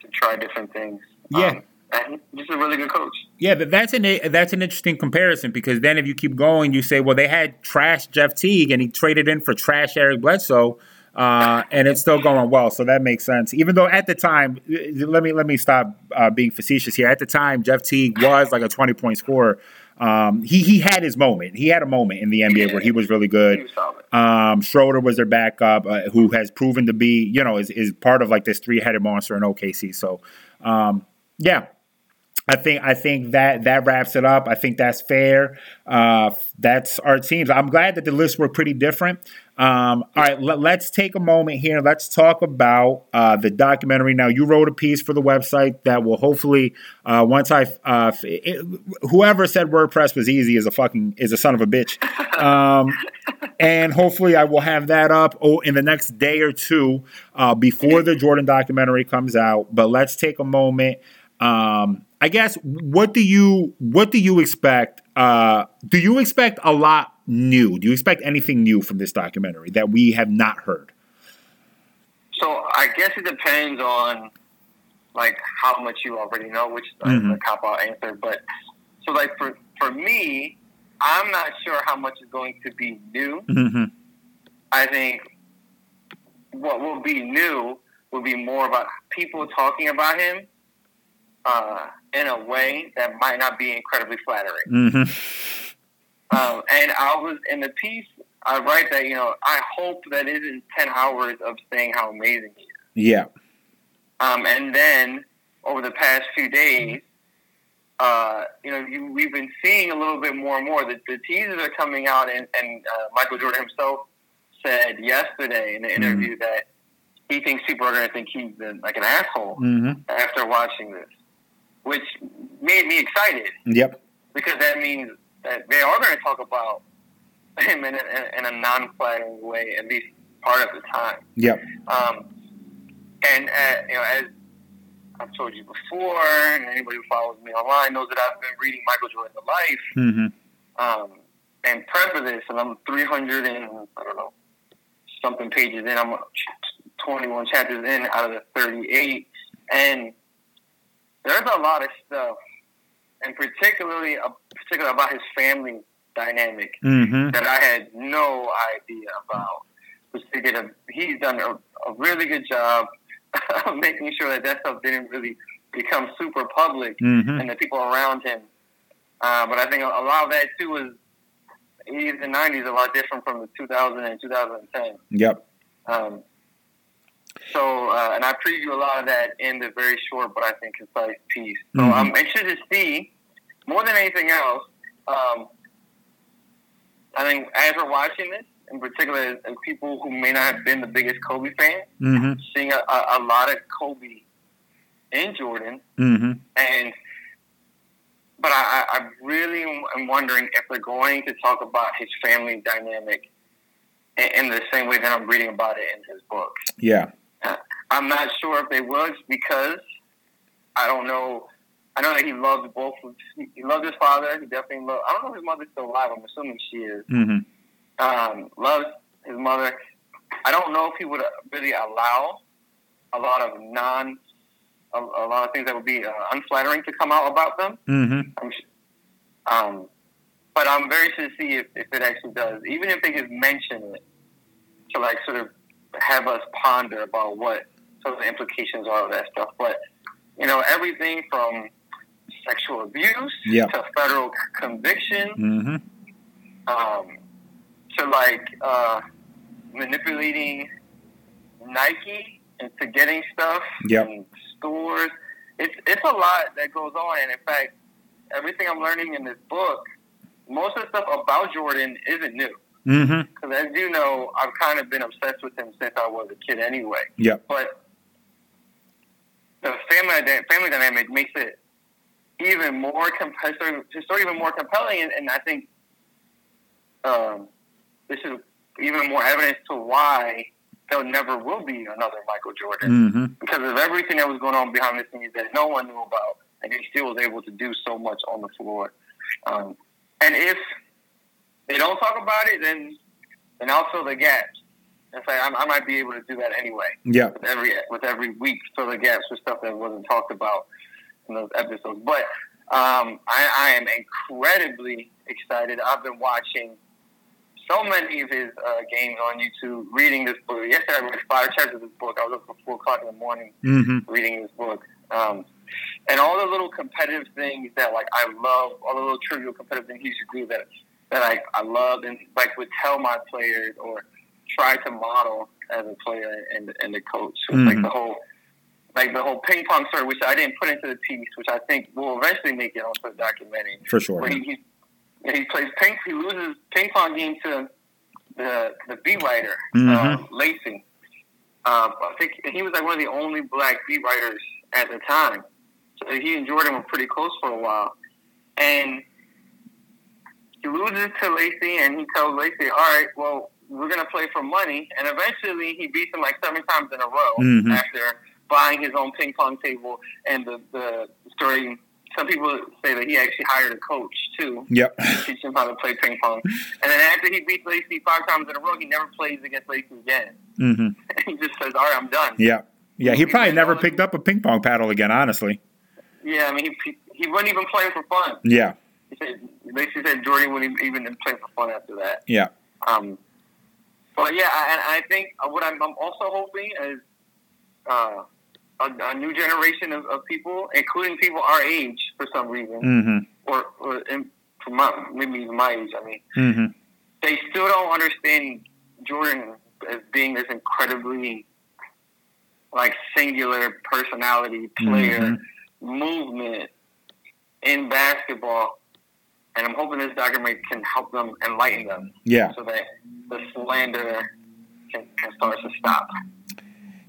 to try different things. Yeah. Um, and he's just a really good coach. Yeah, but that's an that's an interesting comparison because then if you keep going, you say, well, they had trash Jeff Teague and he traded in for trash Eric Bledsoe, uh, and it's still going well. So that makes sense. Even though at the time, let me let me stop uh, being facetious here. At the time, Jeff Teague was like a twenty point scorer. Um, he he had his moment. He had a moment in the NBA where he was really good. was. Um, Schroeder was their backup, uh, who has proven to be, you know, is, is part of like this three headed monster in OKC. So, um, yeah, I think I think that that wraps it up. I think that's fair. Uh, that's our teams. I'm glad that the lists were pretty different. Um, all right, let, us take a moment here. Let's talk about uh, the documentary. Now, you wrote a piece for the website that will hopefully, uh, once I, uh, it, whoever said WordPress was easy is a fucking is a son of a bitch. Um, and hopefully, I will have that up oh, in the next day or two uh, before the Jordan documentary comes out. But let's take a moment. Um, I guess what do you what do you expect? Uh, do you expect a lot new? Do you expect anything new from this documentary that we have not heard? So I guess it depends on like how much you already know, which is Mhm. a cop out answer. But so like for for me, I'm not sure how much is going to be new. Mm-hmm. I think what will be new will be more about people talking about him uh, in a way that might not be incredibly flattering. Mm-hmm. Um, and I was in the piece. I write that you know I hope that isn't ten hours of saying how amazing he is. Yeah. Um, and then over the past few days, uh, you know, you, we've been seeing a little bit more and more. The, the teasers are coming out, and, and uh, Michael Jordan himself said yesterday in the interview that he thinks people are going to think he's been like an asshole Mm-hmm. after watching this, which made me excited Yep. because that means that they are going to talk about him in a, in a non-flattering way, at least part of the time. Yep. Um, and uh, you know, as I've told you before, and anybody who follows me online knows that I've been reading Michael Jordan: The Life Mm-hmm. um, and prep for this, and I'm 300 and I don't know something pages in. I'm 21 chapters in out of the 38, and there's a lot of stuff, and particularly uh, particularly about his family dynamic Mm-hmm. that I had no idea about. Which they did a, he's done a, a really good job of making sure that that stuff didn't really become super public Mm-hmm. and the people around him. Uh, but I think a a lot of that too was 80s and 90s a lot different from the 2000 and 2010. Yep. Um, so, uh, and I preview a lot of that in the very short but I think concise piece. So Mhm. I'm interested to see, more than anything else, um, I think as we're watching this, in particular, as people who may not have been the biggest Kobe fan, Mm-hmm. seeing a, a, lot of Kobe in Jordan, Mm-hmm. and but I, I I really am wondering if they're going to talk about his family dynamic in, in the same way that I'm reading about it in his book. Yeah. I'm not sure if they will because I don't know. I know that he loves both. of- He loves his father. He definitely loves. I don't know if his mother's still alive. I'm assuming she is. Mm-hmm. Um, loves his mother. I don't know if he would really allow a lot of non, a, a lot of things that would be uh, unflattering to come out about them. Mm-hmm. I'm, um, but I'm very interested to see if, if it actually does, even if they just mention it, to like sort of have us ponder about what some of the implications are of that stuff. But you know, everything from sexual abuse Yeah. to federal conviction Mm-hmm. um, to like uh, manipulating Nike into getting stuff Yep. in stores. It's it's a lot that goes on, and in fact, everything I'm learning in this book, most of the stuff about Jordan isn't new. Mm-hmm. Because as you know, I've kind of been obsessed with him since I was a kid, anyway. Yeah. But the family family dynamic makes it even more compelling, story even more compelling, and, and I think um, this is even more evidence to why there never will be another Michael Jordan Mm-hmm. because of everything that was going on behind the scenes that no one knew about, and he still was able to do so much on the floor. Um, and if they don't talk about it, then then I'll fill the gaps. In fact, I, I might be able to do that anyway Yep. with every with every week, fill the gaps with stuff that wasn't talked about in those episodes. But um, I, I am incredibly excited. I've been watching so many of his uh, games on YouTube, reading this book. Yesterday, I read five chapters of this book. I was up at four o'clock in the morning Mm-hmm. reading this book. Um, and all the little competitive things that like I love, all the little trivial competitive things he used to do that that I, I loved and like would tell my players or try to model as a player and and the coach. So it's like the whole like the whole ping pong story, which I didn't put into the piece, which I think will eventually make it onto the documentary. For sure. Where he, he he plays ping, he loses ping pong game to the the beat writer, Mhm. uh, Lacy. Uh, I think he was like one of the only black beat writers at the time. So he and Jordan were pretty close for a while. And he loses to Lacy and he tells Lacy, all right, well, we're going to play for money. And eventually he beats him like seven times in a row Mhm. after buying his own ping pong table. And the, the story, some people say that he actually hired a coach too Yep. teach him how to play ping pong. And then after he beats Lacy five times in a row, he never plays against Lacy again. Mm-hmm. he just says, "All right, I'm done." Yeah. Yeah. He probably never picked up a ping pong paddle again. Honestly. Yeah, I mean, he he wasn't even playing for fun. Yeah. He said Lacy said Jordan wouldn't even play for fun after that. Yeah. Um, but yeah, I, and I think what I'm, I'm also hoping is uh, a, a new generation of, of people, including people our age, for some reason, Mm-hmm. or, or in, for my, maybe even my age. I mean, Mm-hmm. they still don't understand Jordan as being this incredibly like singular personality player Mhm. movement in basketball. And I'm hoping this documentary can help them enlighten them Yeah. so that the slander can, can start to stop.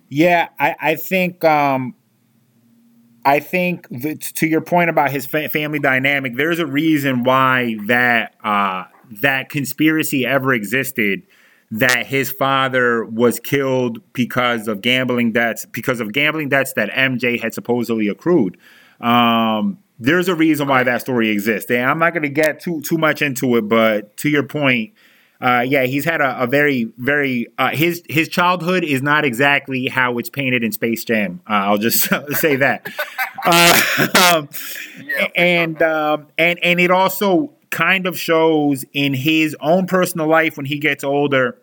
Yeah, I, I think um, I think that to your point about his fa- family dynamic, there's a reason why that uh, that conspiracy ever existed. That his father was killed because of gambling debts, because of gambling debts that MJ had supposedly accrued. Um, there's a reason why that story exists. And I'm not going to get too too much into it, but to your point, uh, yeah, he's had a, a very, very uh, his his childhood is not exactly how it's painted in Space Jam. Uh, I'll just say that. Uh, um, Yeah, and um, and and it also kind of shows in his own personal life when he gets older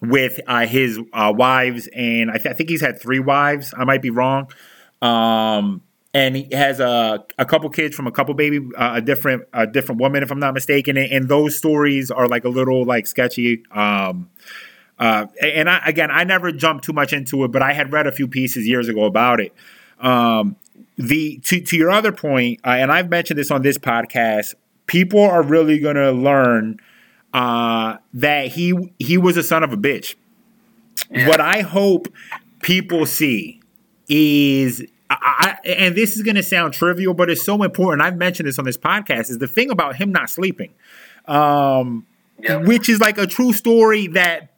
with uh, his uh, wives, and I, th- I think he's had three wives. I might be wrong. Um, and he has a, a couple kids from a couple baby uh, a different a different woman if I'm not mistaken. And, and those stories are like a little like sketchy um uh and I again I never jumped too much into it but I had read a few pieces years ago about it. Um the to to your other point uh, and I've mentioned this on this podcast people are really going to learn uh that he he was a son of a bitch. What I hope people see is I, I, and this is going to sound trivial, but it's so important. I've mentioned this on this podcast. Is the thing about him not sleeping, um, Yep. which is like a true story that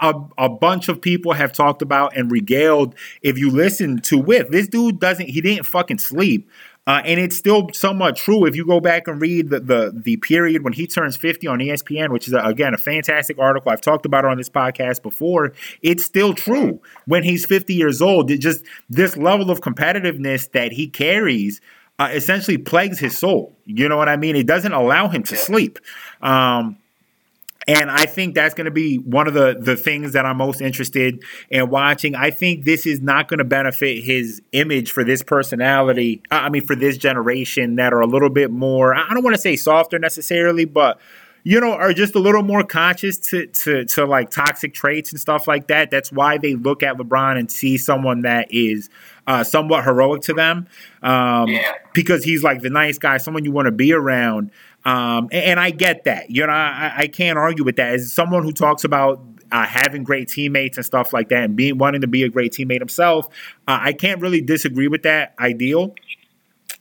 a, a bunch of people have talked about and regaled. If you listen to with this dude, doesn't he didn't fucking sleep. Uh, and it's still somewhat true if you go back and read the, the the period when he turns 50 on ESPN, which is, a, again, a fantastic article. I've talked about it on this podcast before. It's still true. When he's 50 years old, it just this level of competitiveness that he carries uh, essentially plagues his soul. You know what I mean? It doesn't allow him to sleep. Um, and I think that's going to be one of the the things that I'm most interested in watching. I think this is not going to benefit his image for this personality. I mean, for this generation that are a little bit more. I don't want to say softer necessarily, but you know, are just a little more conscious to to to like toxic traits and stuff like that. That's why they look at LeBron and see someone that is uh, somewhat heroic to them, um, Yeah. because he's like the nice guy, someone you want to be around. Um, and, and I get that. You know, I, I can't argue with that. As someone who talks about uh, having great teammates and stuff like that, and being wanting to be a great teammate himself, uh, I can't really disagree with that ideal.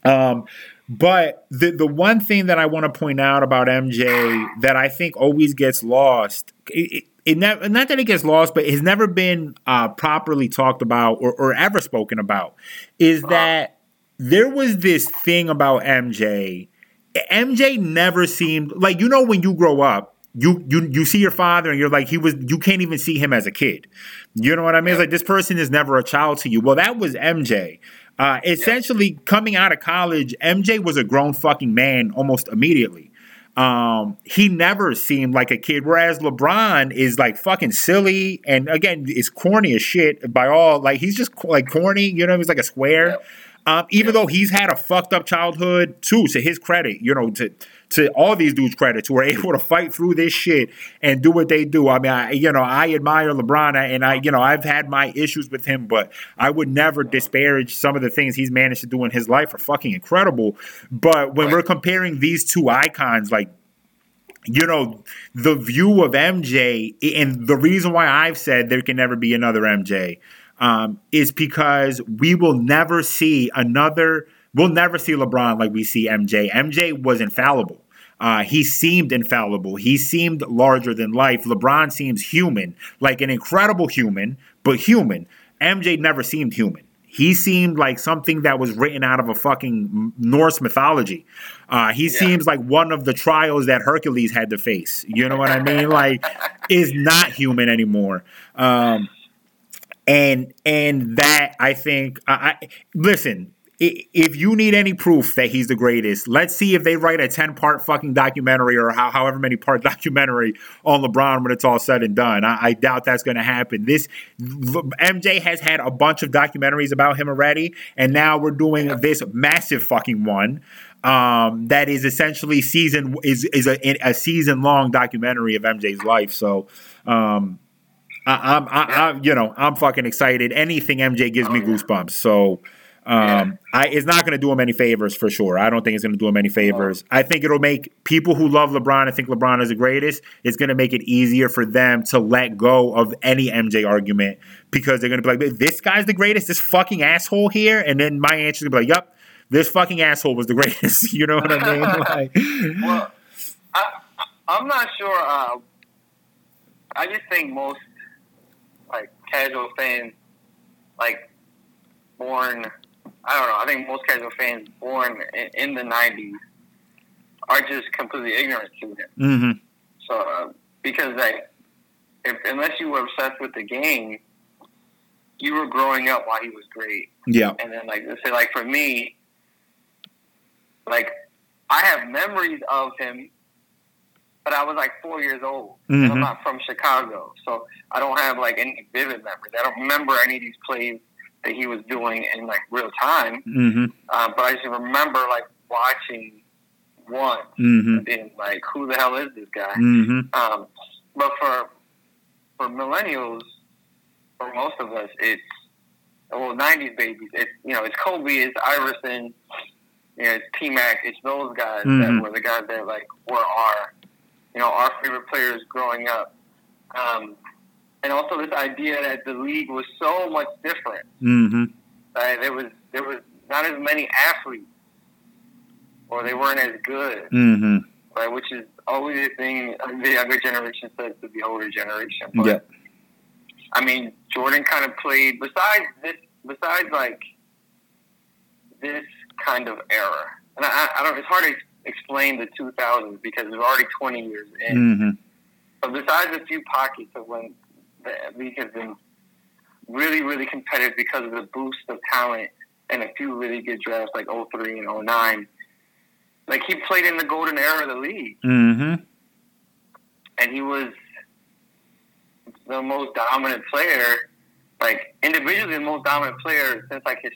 Um, but the the one thing that I want to point out about MJ that I think always gets lost, it, it, it never, not that it gets lost, but has never been uh, properly talked about or, or ever spoken about, is that there was this thing about MJ. MJ never seemed like you know when you grow up, you you you see your father and you're like he was you can't even see him as a kid. You know what I mean? It's like this person is never a child to you. Well, that was MJ. Uh, essentially, coming out of college, MJ was a grown fucking man almost immediately. Um, he never seemed like a kid, whereas LeBron is like fucking silly and again is corny as shit by all. Like he's just like corny, you know. He's like a square. Um, even though he's had a fucked up childhood too, to his credit, you know, to to all these dudes' credit, who are able to fight through this shit and do what they do. I mean, I, you know, I admire LeBron, and I, you know, I've had my issues with him, but I would never disparage some of the things he's managed to do in his life are fucking incredible. But when we're comparing these two icons, like you know, the view of MJ, and the reason why I've said there can never be another MJ um, is because we will never see another, we'll never see LeBron like we see MJ. MJ was infallible. Uh, he seemed infallible. He seemed larger than life. LeBron seems human, like an incredible human, but human. MJ never seemed human. He seemed like something that was written out of a fucking Norse mythology. Uh, he seems like one of the trials that Hercules had to face. You know what I mean? Like, is not human anymore. Um, and and that I think I, I listen. If you need any proof that he's the greatest, let's see if they write a ten part fucking documentary or how, however many part documentary on LeBron when it's all said and done. I, I doubt that's going to happen. This MJ has had a bunch of documentaries about him already, and now we're doing this massive fucking one um, that is essentially season is is a, a season long documentary of MJ's life. So. Um, I, I'm, I, I, you know, I'm fucking excited. Anything MJ gives me goosebumps. So, um, I it's not going to do him any favors for sure. I don't think it's going to do him any favors. I think it'll make people who love LeBron and think LeBron is the greatest. It's going to make it easier for them to let go of any MJ argument because they're going to be like, "This guy's the greatest. This fucking asshole here," and then my answer is going to be like, "Yep, This fucking asshole was the greatest. You know what I mean? Like, Well, I, I'm not sure. Uh, I just think most casual fans, like born, I don't know. I think most casual fans born in, in the '90s are just completely ignorant to him. hmm So uh, because like, if, unless you were obsessed with the game, you were growing up while he was great. Yeah. And then like let's say like for me, like I have memories of him, but I was like four years old. And Mhm. I'm not from Chicago, so I don't have like any vivid memories. I don't remember any of these plays that he was doing in like real time. hmm Uh, but I just remember like watching one hmm and being like, "Who the hell is this guy?" hmm Um, but for for millennials, for most of us, it's well, '90s babies. It's you know, it's Kobe, it's Iverson, you know, it's T Mac, it's those guys that were the guys that like were our, you know, our favorite players growing up. Um, and also this idea that the league was so much different. hmm Right? There was there was not as many athletes, or they weren't as good, Mm-hmm. right? Which is always a thing the younger generation says to the older generation. But, Yeah. I mean, Jordan kind of played besides this, besides like this kind of era, and I, I don't. It's hard to explain the 2000s because it's already 20 years in. Mm-hmm. But besides a few pockets of when the league has been really, really competitive because of the boost of talent and a few really good drafts like 03 and 09, like he played in the golden era of the league, Mm-hmm. and he was the most dominant player, like individually the most dominant player since like his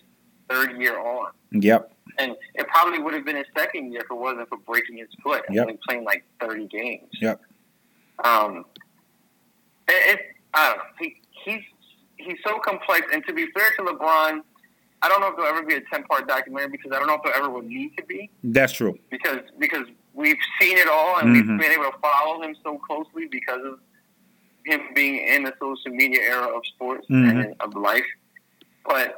third year on. Yep. And it probably would have been his second year if it wasn't for breaking his foot and Yep. only playing like 30 games. Yep. Um, it, it, I don't know. He, he's, he's so complex. And to be fair to LeBron, I don't know if there'll ever be a 10 part documentary because I don't know if there ever will need to be That's true. because, because we've seen it all and Mhm. we've been able to follow him so closely because of him being in the social media era of sports Mhm. and of life. But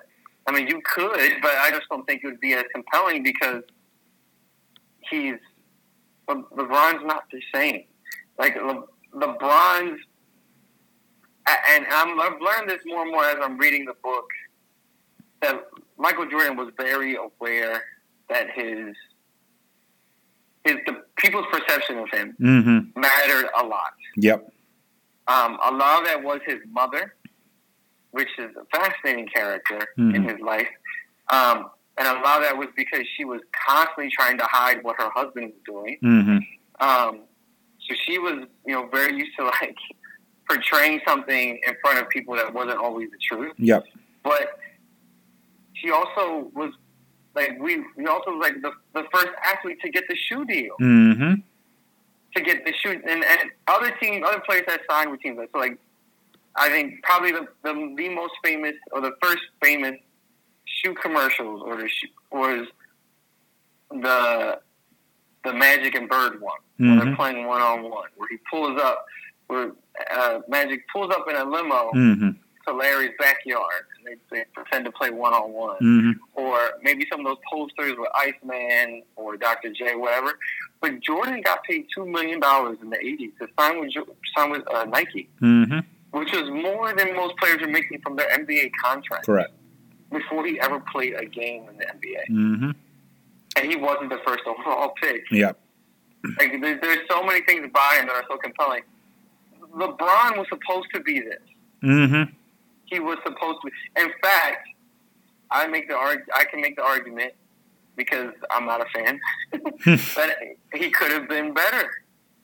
I mean, you could, but I just don't think it would be as compelling because he's Le- LeBron's not the same. Like Le, LeBron's, and I'm, I've learned this more and more as I'm reading the book that Michael Jordan was very aware that his his the people's perception of him Mm-hmm. mattered a lot. Yep. Um, a lot of that was his mother, which is a fascinating character in Mhm. his life. Um, and a lot of that was because she was constantly trying to hide what her husband was doing. Mm-hmm. Um, so she was, you know, very used to like portraying something in front of people that wasn't always the truth. Yep. But she also was like we we also was like the the first athlete to get the shoe deal Mm-hmm. to get the shoe and, and other teams other players that signed with teams like so like I think probably the, the the most famous or the first famous shoe commercials or the shoe, was the the Magic and Bird one where they're playing one on one where he pulls up where uh, Magic pulls up in a limo Mm-hmm. to Larry's backyard and they, they pretend to play one on one Mm-hmm. or maybe some of those posters with Iceman or Dr. J, whatever. But Jordan got paid two million dollars in the '80s to sign with sign with uh, Nike, Mm-hmm. Which was more than most players are making from their NBA contract Correct. before he ever played a game in the NBA. Mm-hmm. And he wasn't the first overall pick. Yep. Like, there, there's so many things about him that are so compelling. LeBron was supposed to be this. Mm-hmm. He was supposed to. Be. In fact, I make the arg- I can make the argument because I'm not a fan but he could have been better.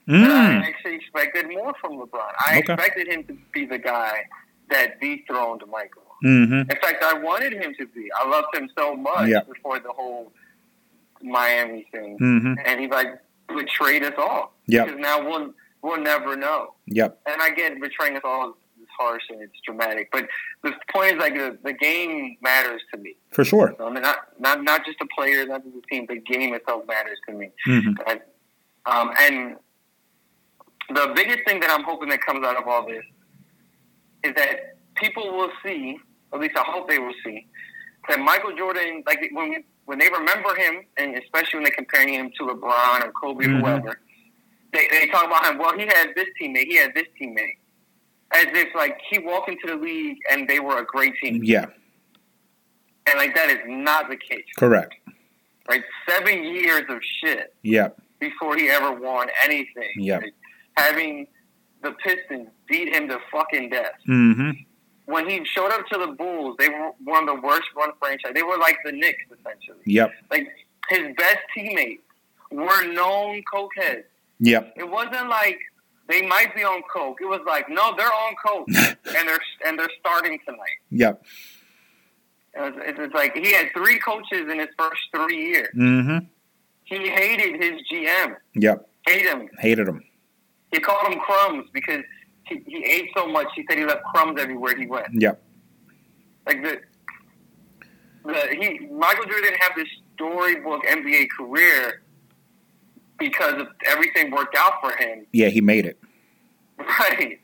But I Mm. actually expected more from LeBron. I Okay. expected him to be the guy that dethroned Michael. Mm-hmm. In fact, I wanted him to be. I loved him so much Yeah. before the whole Miami thing, Mm-hmm. and he like betrayed us all. Yep. Because now we'll we'll never know. Yep. And I get betraying us all is harsh and it's dramatic, but the point is like the, the game matters to me. For sure. I mean, not not not just the players, not just the team. The game itself matters to me. Mm-hmm. Um, and the biggest thing that I'm hoping that comes out of all this is that people will see, at least I hope they will see, that Michael Jordan, like when we, when they remember him, and especially when they're comparing him to LeBron or Kobe Mhm. or whoever, they, they talk about him. Well, he had this teammate, he had this teammate, as if like he walked into the league and they were a great team, Yeah. and like that is not the case. Correct. Right, seven years of shit. Yep. before he ever won anything. Like, having the Pistons beat him to fucking death. Mm-hmm. When he showed up to the Bulls, they were one of the worst run franchise. They were like the Knicks, essentially. Yep. Like his best teammates were known cokeheads. Yep. It wasn't like they might be on coke. It was like no, they're on coke, and they're and they're starting tonight. Yep. It was, it's like he had three coaches in his first three years. Mm-hmm. He hated his GM. Yep. Hate him. Hated him. He called him crumbs because he, he ate so much. He said he left crumbs everywhere he went. Yep. Like the the he Michael Jordan didn't have this storybook NBA career because of everything worked out for him. Yeah, he made it. Right.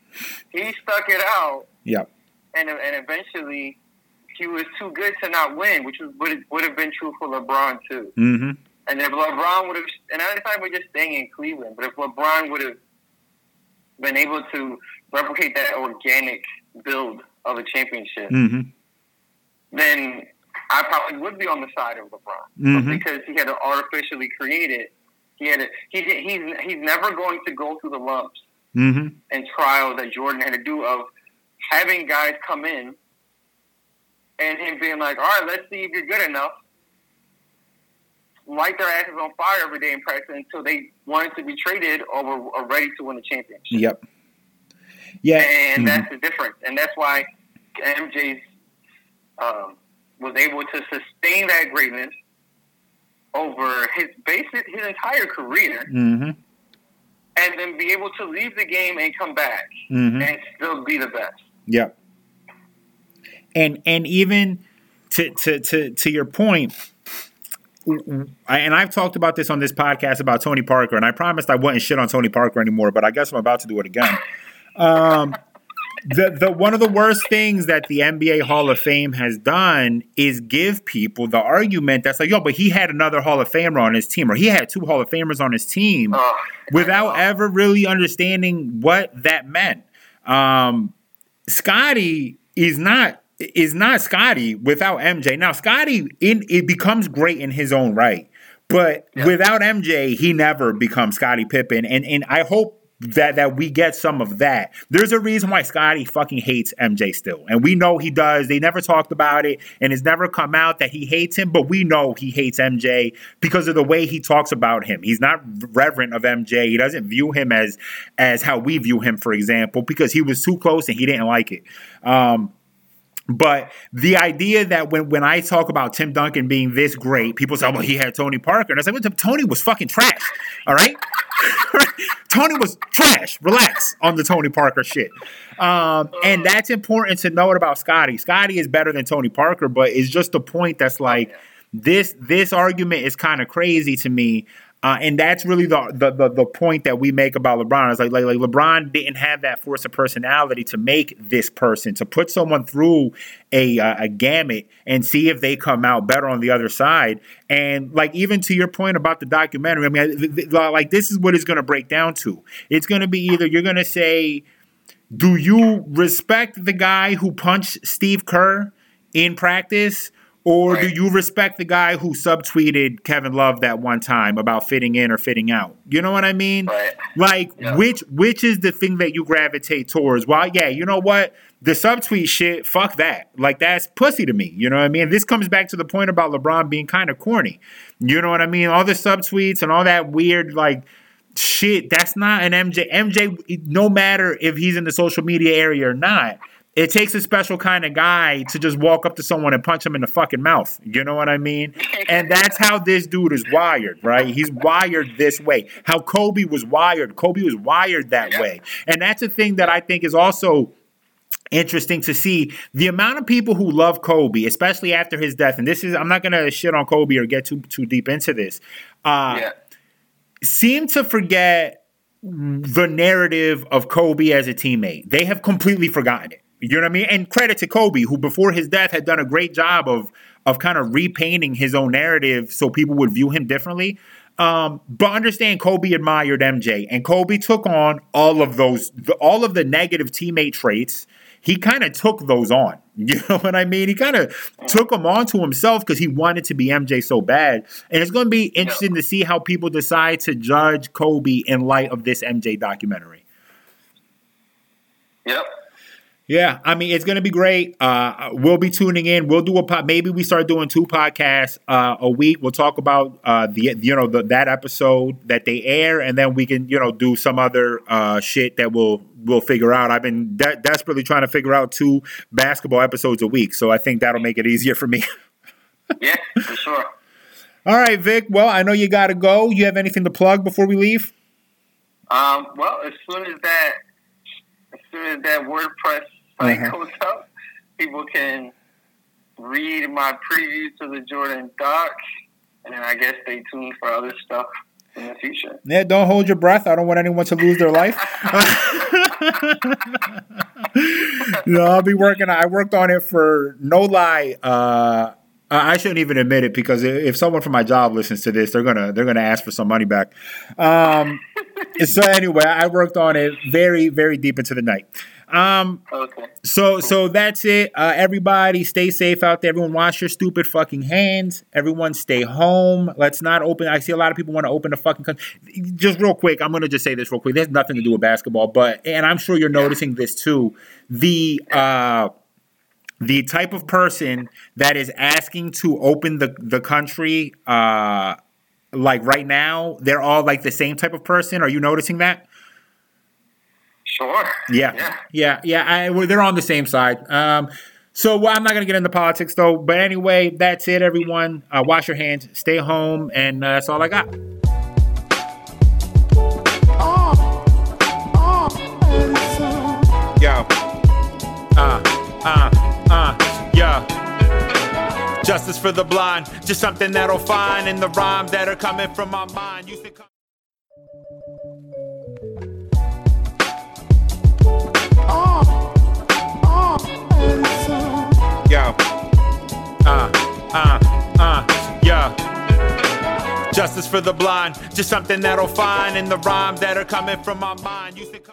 He stuck it out Yep. and and eventually he was too good to not win, which was, would would have been true for LeBron too. Mm-hmm. And if LeBron would have, and I decided we're just staying in Cleveland, but if LeBron would have been able to replicate that organic build of a championship, Mm-hmm. then I probably would be on the side of LeBron. Mhm. Because he had to artificially create it, he had to, he he's he's never going to go through the lumps Mm-hmm. and trials that Jordan had to do of having guys come in and him being like, all right, let's see if you're good enough. Light their asses on fire every day in practice until they wanted to be traded or were are ready to win the championship. Yep. Yeah. And Mhm. that's the difference. And that's why MJ's um, was able to sustain that greatness over his basic his entire career Mm-hmm. and then be able to leave the game and come back Mm-hmm. and still be the best. Yep. And and even to to to to your point, and I've talked about this on this podcast about Tony Parker, and I promised I wouldn't shit on Tony Parker anymore, but I guess I'm about to do it again. Um, the the one of the worst things that the NBA Hall of Fame has done is give people the argument that's like, yo, but he had another Hall of Famer on his team, or he had two Hall of Famers on his team Oh, without ever really understanding what that meant. Um, Scottie is not is not Scottie without MJ. Now Scottie in it becomes great in his own right, but Yeah. without MJ, he never becomes Scottie Pippen. And and I hope that that we get some of that. There's a reason why Scottie fucking hates MJ still, and we know he does. They never talked about it, and it's never come out that he hates him. But we know he hates MJ because of the way he talks about him. He's not reverent of MJ. He doesn't view him as as how we view him, for example, because he was too close and he didn't like it. Um, but the idea that when, when I talk about Tim Duncan being this great, people say, "Oh, well, he had Tony Parker," and I say, well, Tony was fucking trash. All right, Tony was trash. Relax on the Tony Parker shit. Um, and that's important to note about Scottie. Scottie is better than Tony Parker, but it's just a point that's like this. This argument is kind of crazy to me. Uh, and that's really the, the the the point that we make about LeBron. It's like, like like LeBron didn't have that force of personality to make this person to put someone through a uh, a gamut and see if they come out better on the other side. And like even to your point about the documentary, I mean, th- th- like this is what it's going to break down to. It's going to be either you're going to say, do you respect the guy who punched Steve Kerr in practice? Or do you respect the guy who subtweeted Kevin Love that one time about fitting in or fitting out? You know what I mean? Right. Like Yeah. which which is the thing that you gravitate towards? Well, yeah, you know what? The subtweet shit, fuck that. Like that's pussy to me. You know what I mean? This comes back to the point about LeBron being kind of corny. You know what I mean? All the subtweets and all that weird like shit, that's not an MJ. MJ, no matter if he's in the social media area or not, it takes a special kind of guy to just walk up to someone and punch him in the fucking mouth. You know what I mean? And that's how this dude is wired, right? He's wired this way. How Kobe was wired. Kobe was wired that way. And that's a thing that I think is also interesting to see the amount of people who love Kobe, especially after his death. And this is I'm not gonna shit on Kobe or get too too deep into this. Uh, Yeah. seem to forget the narrative of Kobe as a teammate. They have completely forgotten it. You know what I mean? And credit to Kobe, who before his death had done a great job of of kind of repainting his own narrative so people would view him differently. Um, but understand, Kobe admired MJ, and Kobe took on all of those, the, all of the negative teammate traits. He kind of took those on. You know what I mean? He kind of took them onto himself because he wanted to be MJ so bad. And it's going to be interesting to see how people decide to judge Kobe in light of this MJ documentary. Yep. Yeah, I mean it's gonna be great. Uh, we'll be tuning in. We'll do a pod. Maybe we start doing two podcasts uh, a week. We'll talk about uh, the you know the, that episode that they air, and then we can you know do some other uh, shit that we'll we'll figure out. I've been de- desperately trying to figure out two basketball episodes a week, so I think that'll make it easier for me. Yeah, for sure. All right, Vick. Well, I know you got to go. You have anything to plug before we leave? Um, well, as soon as that, soon as that WordPress site Uh-huh. goes up, people can read my preview to the Jordan doc, and then I guess stay tuned for other stuff in the future. Yeah, don't hold your breath. I don't want anyone to lose their life. no, I'll be working. I worked on it for no lie. Uh, I shouldn't even admit it because if someone from my job listens to this, they're gonna they're gonna ask for some money back. Um, so anyway, I worked on it very very deep into the night. Um, Okay. so so that's it. Uh, everybody, stay safe out there. Everyone, wash your stupid fucking hands. Everyone, stay home. Let's not open. I see a lot of people want to open the fucking. Con- just real quick, I'm gonna just say this real quick. There's nothing to do with basketball, but and I'm sure you're noticing this too. The uh, the type of person that is asking to open the the country, uh, like right now, they're all like the same type of person. Are you noticing that? Sure. Yeah, Yeah. yeah, yeah. I, well, they're on the same side. Um, so well, I'm not going to get into politics though. But anyway, that's it, everyone. Uh, wash your hands, stay home, and uh, that's all I got. Yo, uh, uh, uh, yo. Justice for the blind, just something that'll find in the rhymes that are coming from my mind. Used to come- Yo. Uh, uh, uh, yo. Justice for the blind, just something that'll find in the rhymes that are coming from my mind. Used to come-